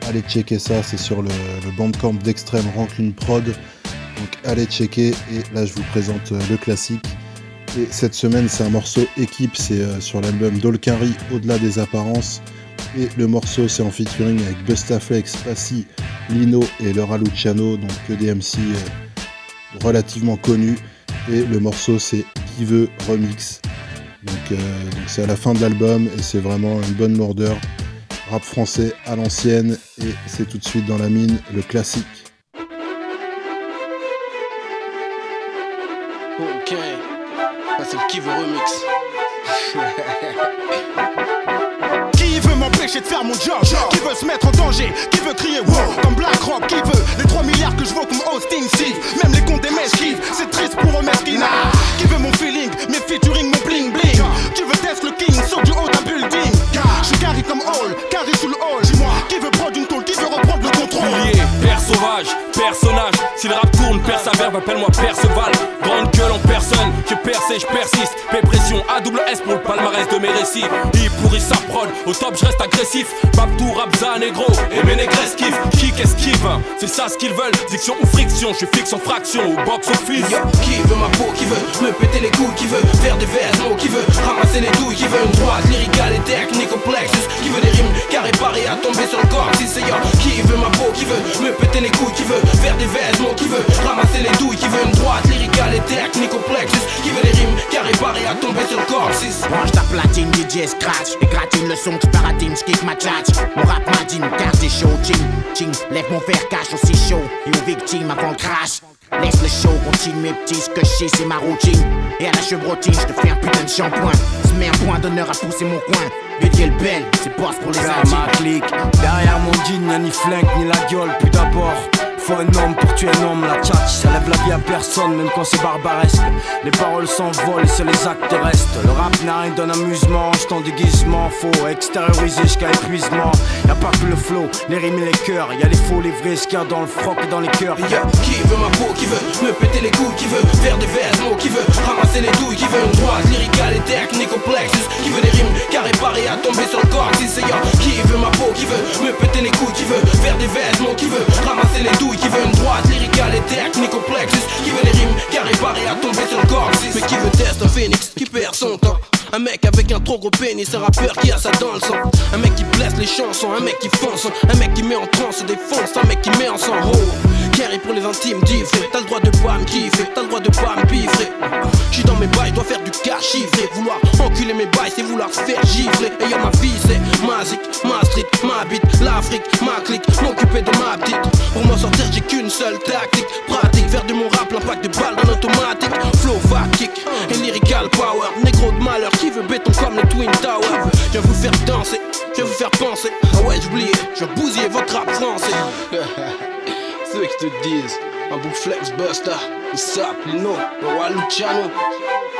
Allez checker ça, c'est sur le, le bandcamp d'Extrême Rancune Prod. Donc allez checker et là je vous présente euh, le classique. Et cette semaine c'est un morceau équipe, c'est euh, sur l'album Dolcari Au-delà des apparences. Et le morceau c'est en featuring avec Bustaflex, Passy, Lino et Laura Luciano, donc que des relativement connus. Et le morceau c'est Qui veut remix. Donc euh, donc c'est à la fin de l'album et c'est vraiment une bonne lourdeur. Rap français à l'ancienne et c'est tout de suite dans la mine le classique. Ok, c'est qui veut remix. *laughs* De faire mon job Qui veut se mettre en danger Qui veut crier wow comme BlackRock Qui veut les 3 milliards que je vaux comme Austin Steve Même les comptes des kiffent C'est triste pour eux mesquina Qui veut mon feeling Mes featuring mon bling bling Qui veut test le king Sauf du haut d'un building Je suis comme Hall Carré sous le hall Dis-moi Qui veut prendre une tôle Qui veut reprendre le contrôle? Père sauvage, personnage. Si le rap tourne, père sa verve, appelle-moi Perceval. Grande gueule en personne, j'ai percé, je persiste. Pépression, A double S pour le palmarès de mes récits. Il pourrit sa prod, au top je reste agressif. Babtou, Rabza, négro, et mes négresses kiffent. Kick esquive, c'est ça ce qu'ils veulent. Diction ou friction, je suis fixe en fraction au box office. Qui veut ma peau, qui veut me péter les couilles, qui veut faire des vêtements, qui veut ramasser les douilles, qui veut une droite lyricale et technique complexe, qui veut des rimes carré paré à tomber sur le corps, si c'est yo. Qui veut ma peau, qui veut me péter les couilles, qui veut faire des vêtements, qui veut ramasser les douilles, qui veut une droite lyricale et technique complexe, qui veut des rimes carré paré à tomber sur le corps, si Branche ta platine, DJ scratch Et gratine le son, tu paratines, skip ma tchatch Mon rap madine, car c'est chaud, ching, ching. Lève mon verre, cache aussi chaud. Et aux victimes avant le crash Laisse le show, continue mes petits, ce que je sais c'est ma routine. Et à la chevrotine, je te fais un putain de shampoing. Se mets un point d'honneur à pousser mon coin. Bédier le bel, c'est boss pour les intimes ma clique. Derrière mon jean, y'a ni flingue ni la gueule Puis d'abord, faut un homme pour tuer un homme La tchatch, ça lève la vie à personne Même quand c'est barbaresque Les paroles s'envolent et c'est les actes restent Le rap n'a rien d'un amusement Je t'en déguisement, faut extérioriser jusqu'à épuisement Y'a pas que le flow, les rimes et les cœurs Y'a les faux, les vrais, ce qu'il y a dans le froc et dans les cœurs Yo, qui veut ma peau, qui veut me péter les couilles, qui veut faire des vêtements, qui veut ramasser les douilles, qui veut une droite lyricale et technique complexe, qui veut des rimes carré paré à tomber sur le corps, qui veut ma peau, qui veut me péter les couilles, qui veut faire des vêtements, qui veut ramasser les douilles, qui veut une droite lyricale et technique complexe, qui veut des rimes carré paré à tomber sur le corps, mais qui veut tester un phénix qui perd son temps. Un mec avec un trop gros pénis, un rappeur qui a ça dans le sang. Un mec qui blesse les chansons, un mec qui fonce, un mec qui met en transe, défonce, un mec qui met en sang. Oh, carré pour les intimes, diffré. T'as le droit de pas me kiffer, t'as le droit de pas me piffrer. J'suis dans mes bails, dois faire du cash chiffré. Vouloir enculer mes bails, c'est vouloir se faire gifler. Et y'a ma vie, c'est ma zik, ma street, ma bite, l'Afrique, ma clique, m'occuper de ma petite. Pour m'en sortir, j'ai qu'une seule tactique. Pratique, faire de mon rap l'impact de balles dans l'automatique. Flow, va kick, lyrical power. Négro de malheur qui veut béton comme les Twin Towers. Je vous faire danser, je vous faire penser. Ah ouais, j'oubliais, je bousiller votre rap français. *laughs* Ceux qui te disent, un bout flex buster, il sap, Lino, le roi Luciano.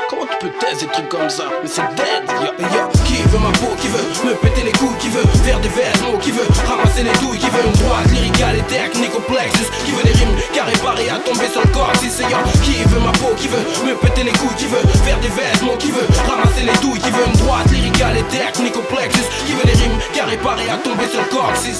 Comment tu peux tester des trucs comme ça Mais c'est dead, yo, yo. Qui veut ma peau, qui veut me péter les couilles, qui veut faire des vêtements, qui veut ramasser les douilles, qui veut une droite lyricale et technique complexe, qui veut des rimes carré paré à tomber sur le corps, si c'est yo. Qui veut ma peau, qui veut me péter les couilles, qui veut faire des vêtements, qui veut ramasser les douilles, qui veut une droite lyricale et technique complexe, qui veut des rimes carré paré à tomber sur le corps, si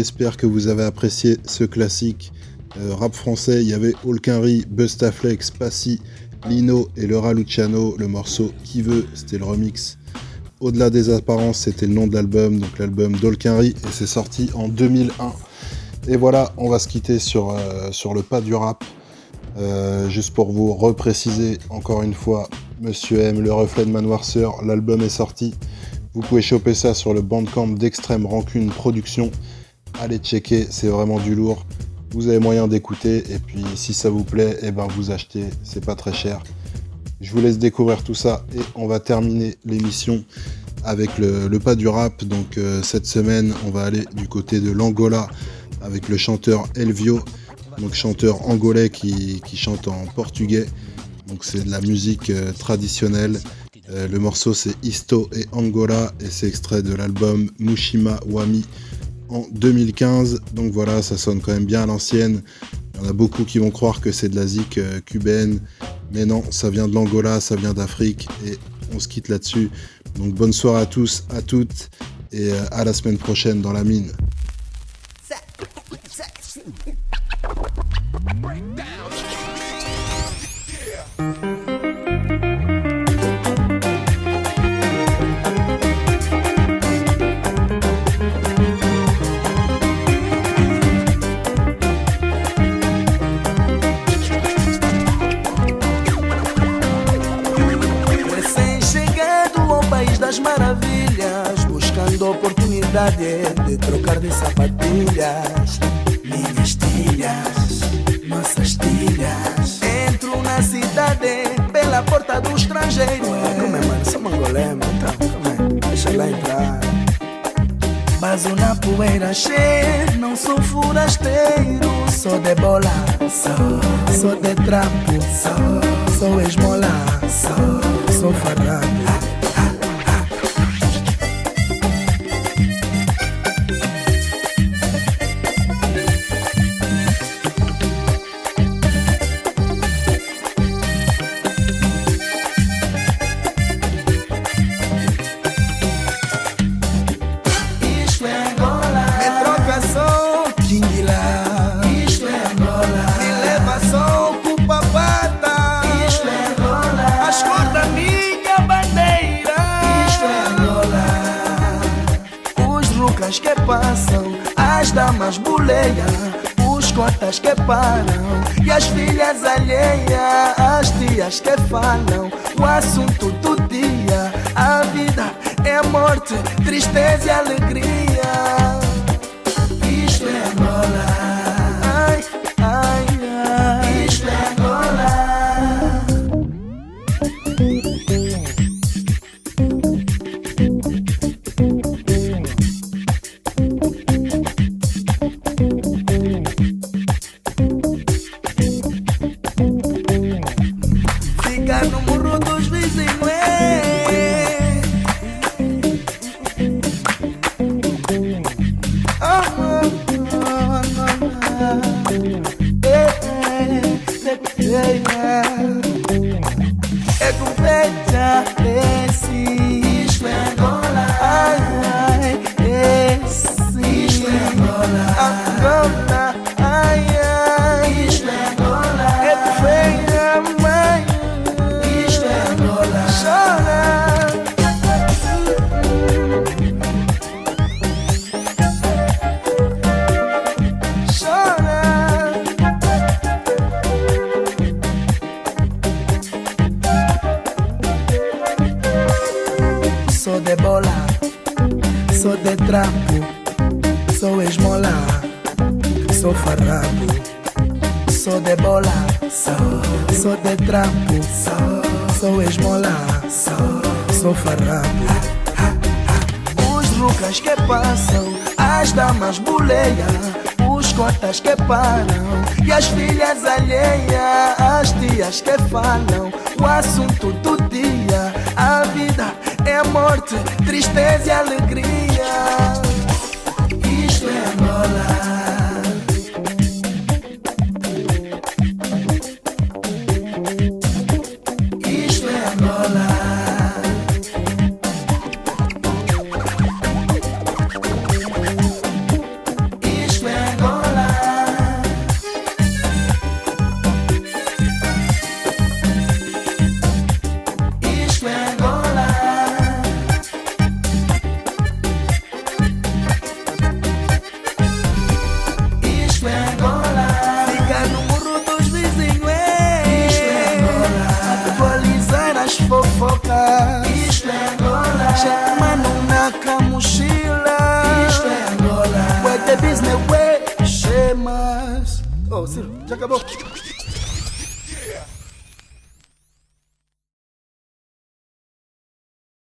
J'espère que vous avez apprécié ce classique euh, rap français. Il y avait Olkinry, Bustaflex, Passy, Lino et Laura Luciano. Le morceau Qui veut, c'était le remix. Au-delà des apparences, c'était le nom de l'album, donc l'album d'Olkinry, et c'est sorti en 2001. Et voilà, on va se quitter sur, euh, sur le pas du rap. Euh, juste pour vous repréciser encore une fois, Monsieur M, le reflet de ma noirceur, l'album est sorti. Vous pouvez choper ça sur le bandcamp d'Extrême Rancune Production. Allez checker, c'est vraiment du lourd. Vous avez moyen d'écouter et puis si ça vous plaît, eh ben vous achetez, c'est pas très cher. Je vous laisse découvrir tout ça et on va terminer l'émission avec le, pas du rap. Donc euh, cette semaine, on va aller du côté de l'Angola avec le chanteur Elvio, donc chanteur angolais qui, chante en portugais. Donc c'est de la musique euh, traditionnelle. Euh, le morceau c'est Isto et Angola et c'est extrait de l'album Mushima Wami en 2015. Donc voilà, ça sonne quand même bien à l'ancienne. Il y en a beaucoup qui vont croire que c'est de la zik euh, cubaine, mais non, ça vient de l'Angola, ça vient d'Afrique et on se quitte là-dessus. Donc bonne soirée à tous, à toutes et à la semaine prochaine dans la mine. Oportunidade de trocar de sapatilhas. Minhas tilhas, nossas tilhas. Entro na cidade pela porta do estrangeiro. Como é, mano? Sou mangolé, então, como é? Deixa lá entrar. Baso na poeira cheia, não sou forasteiro, sou de bola, sou, sou de trapo, sou, sou esmola, sou, sou farrapo. Que falam o assunto do dia. A vida é morte, tristeza e alegria.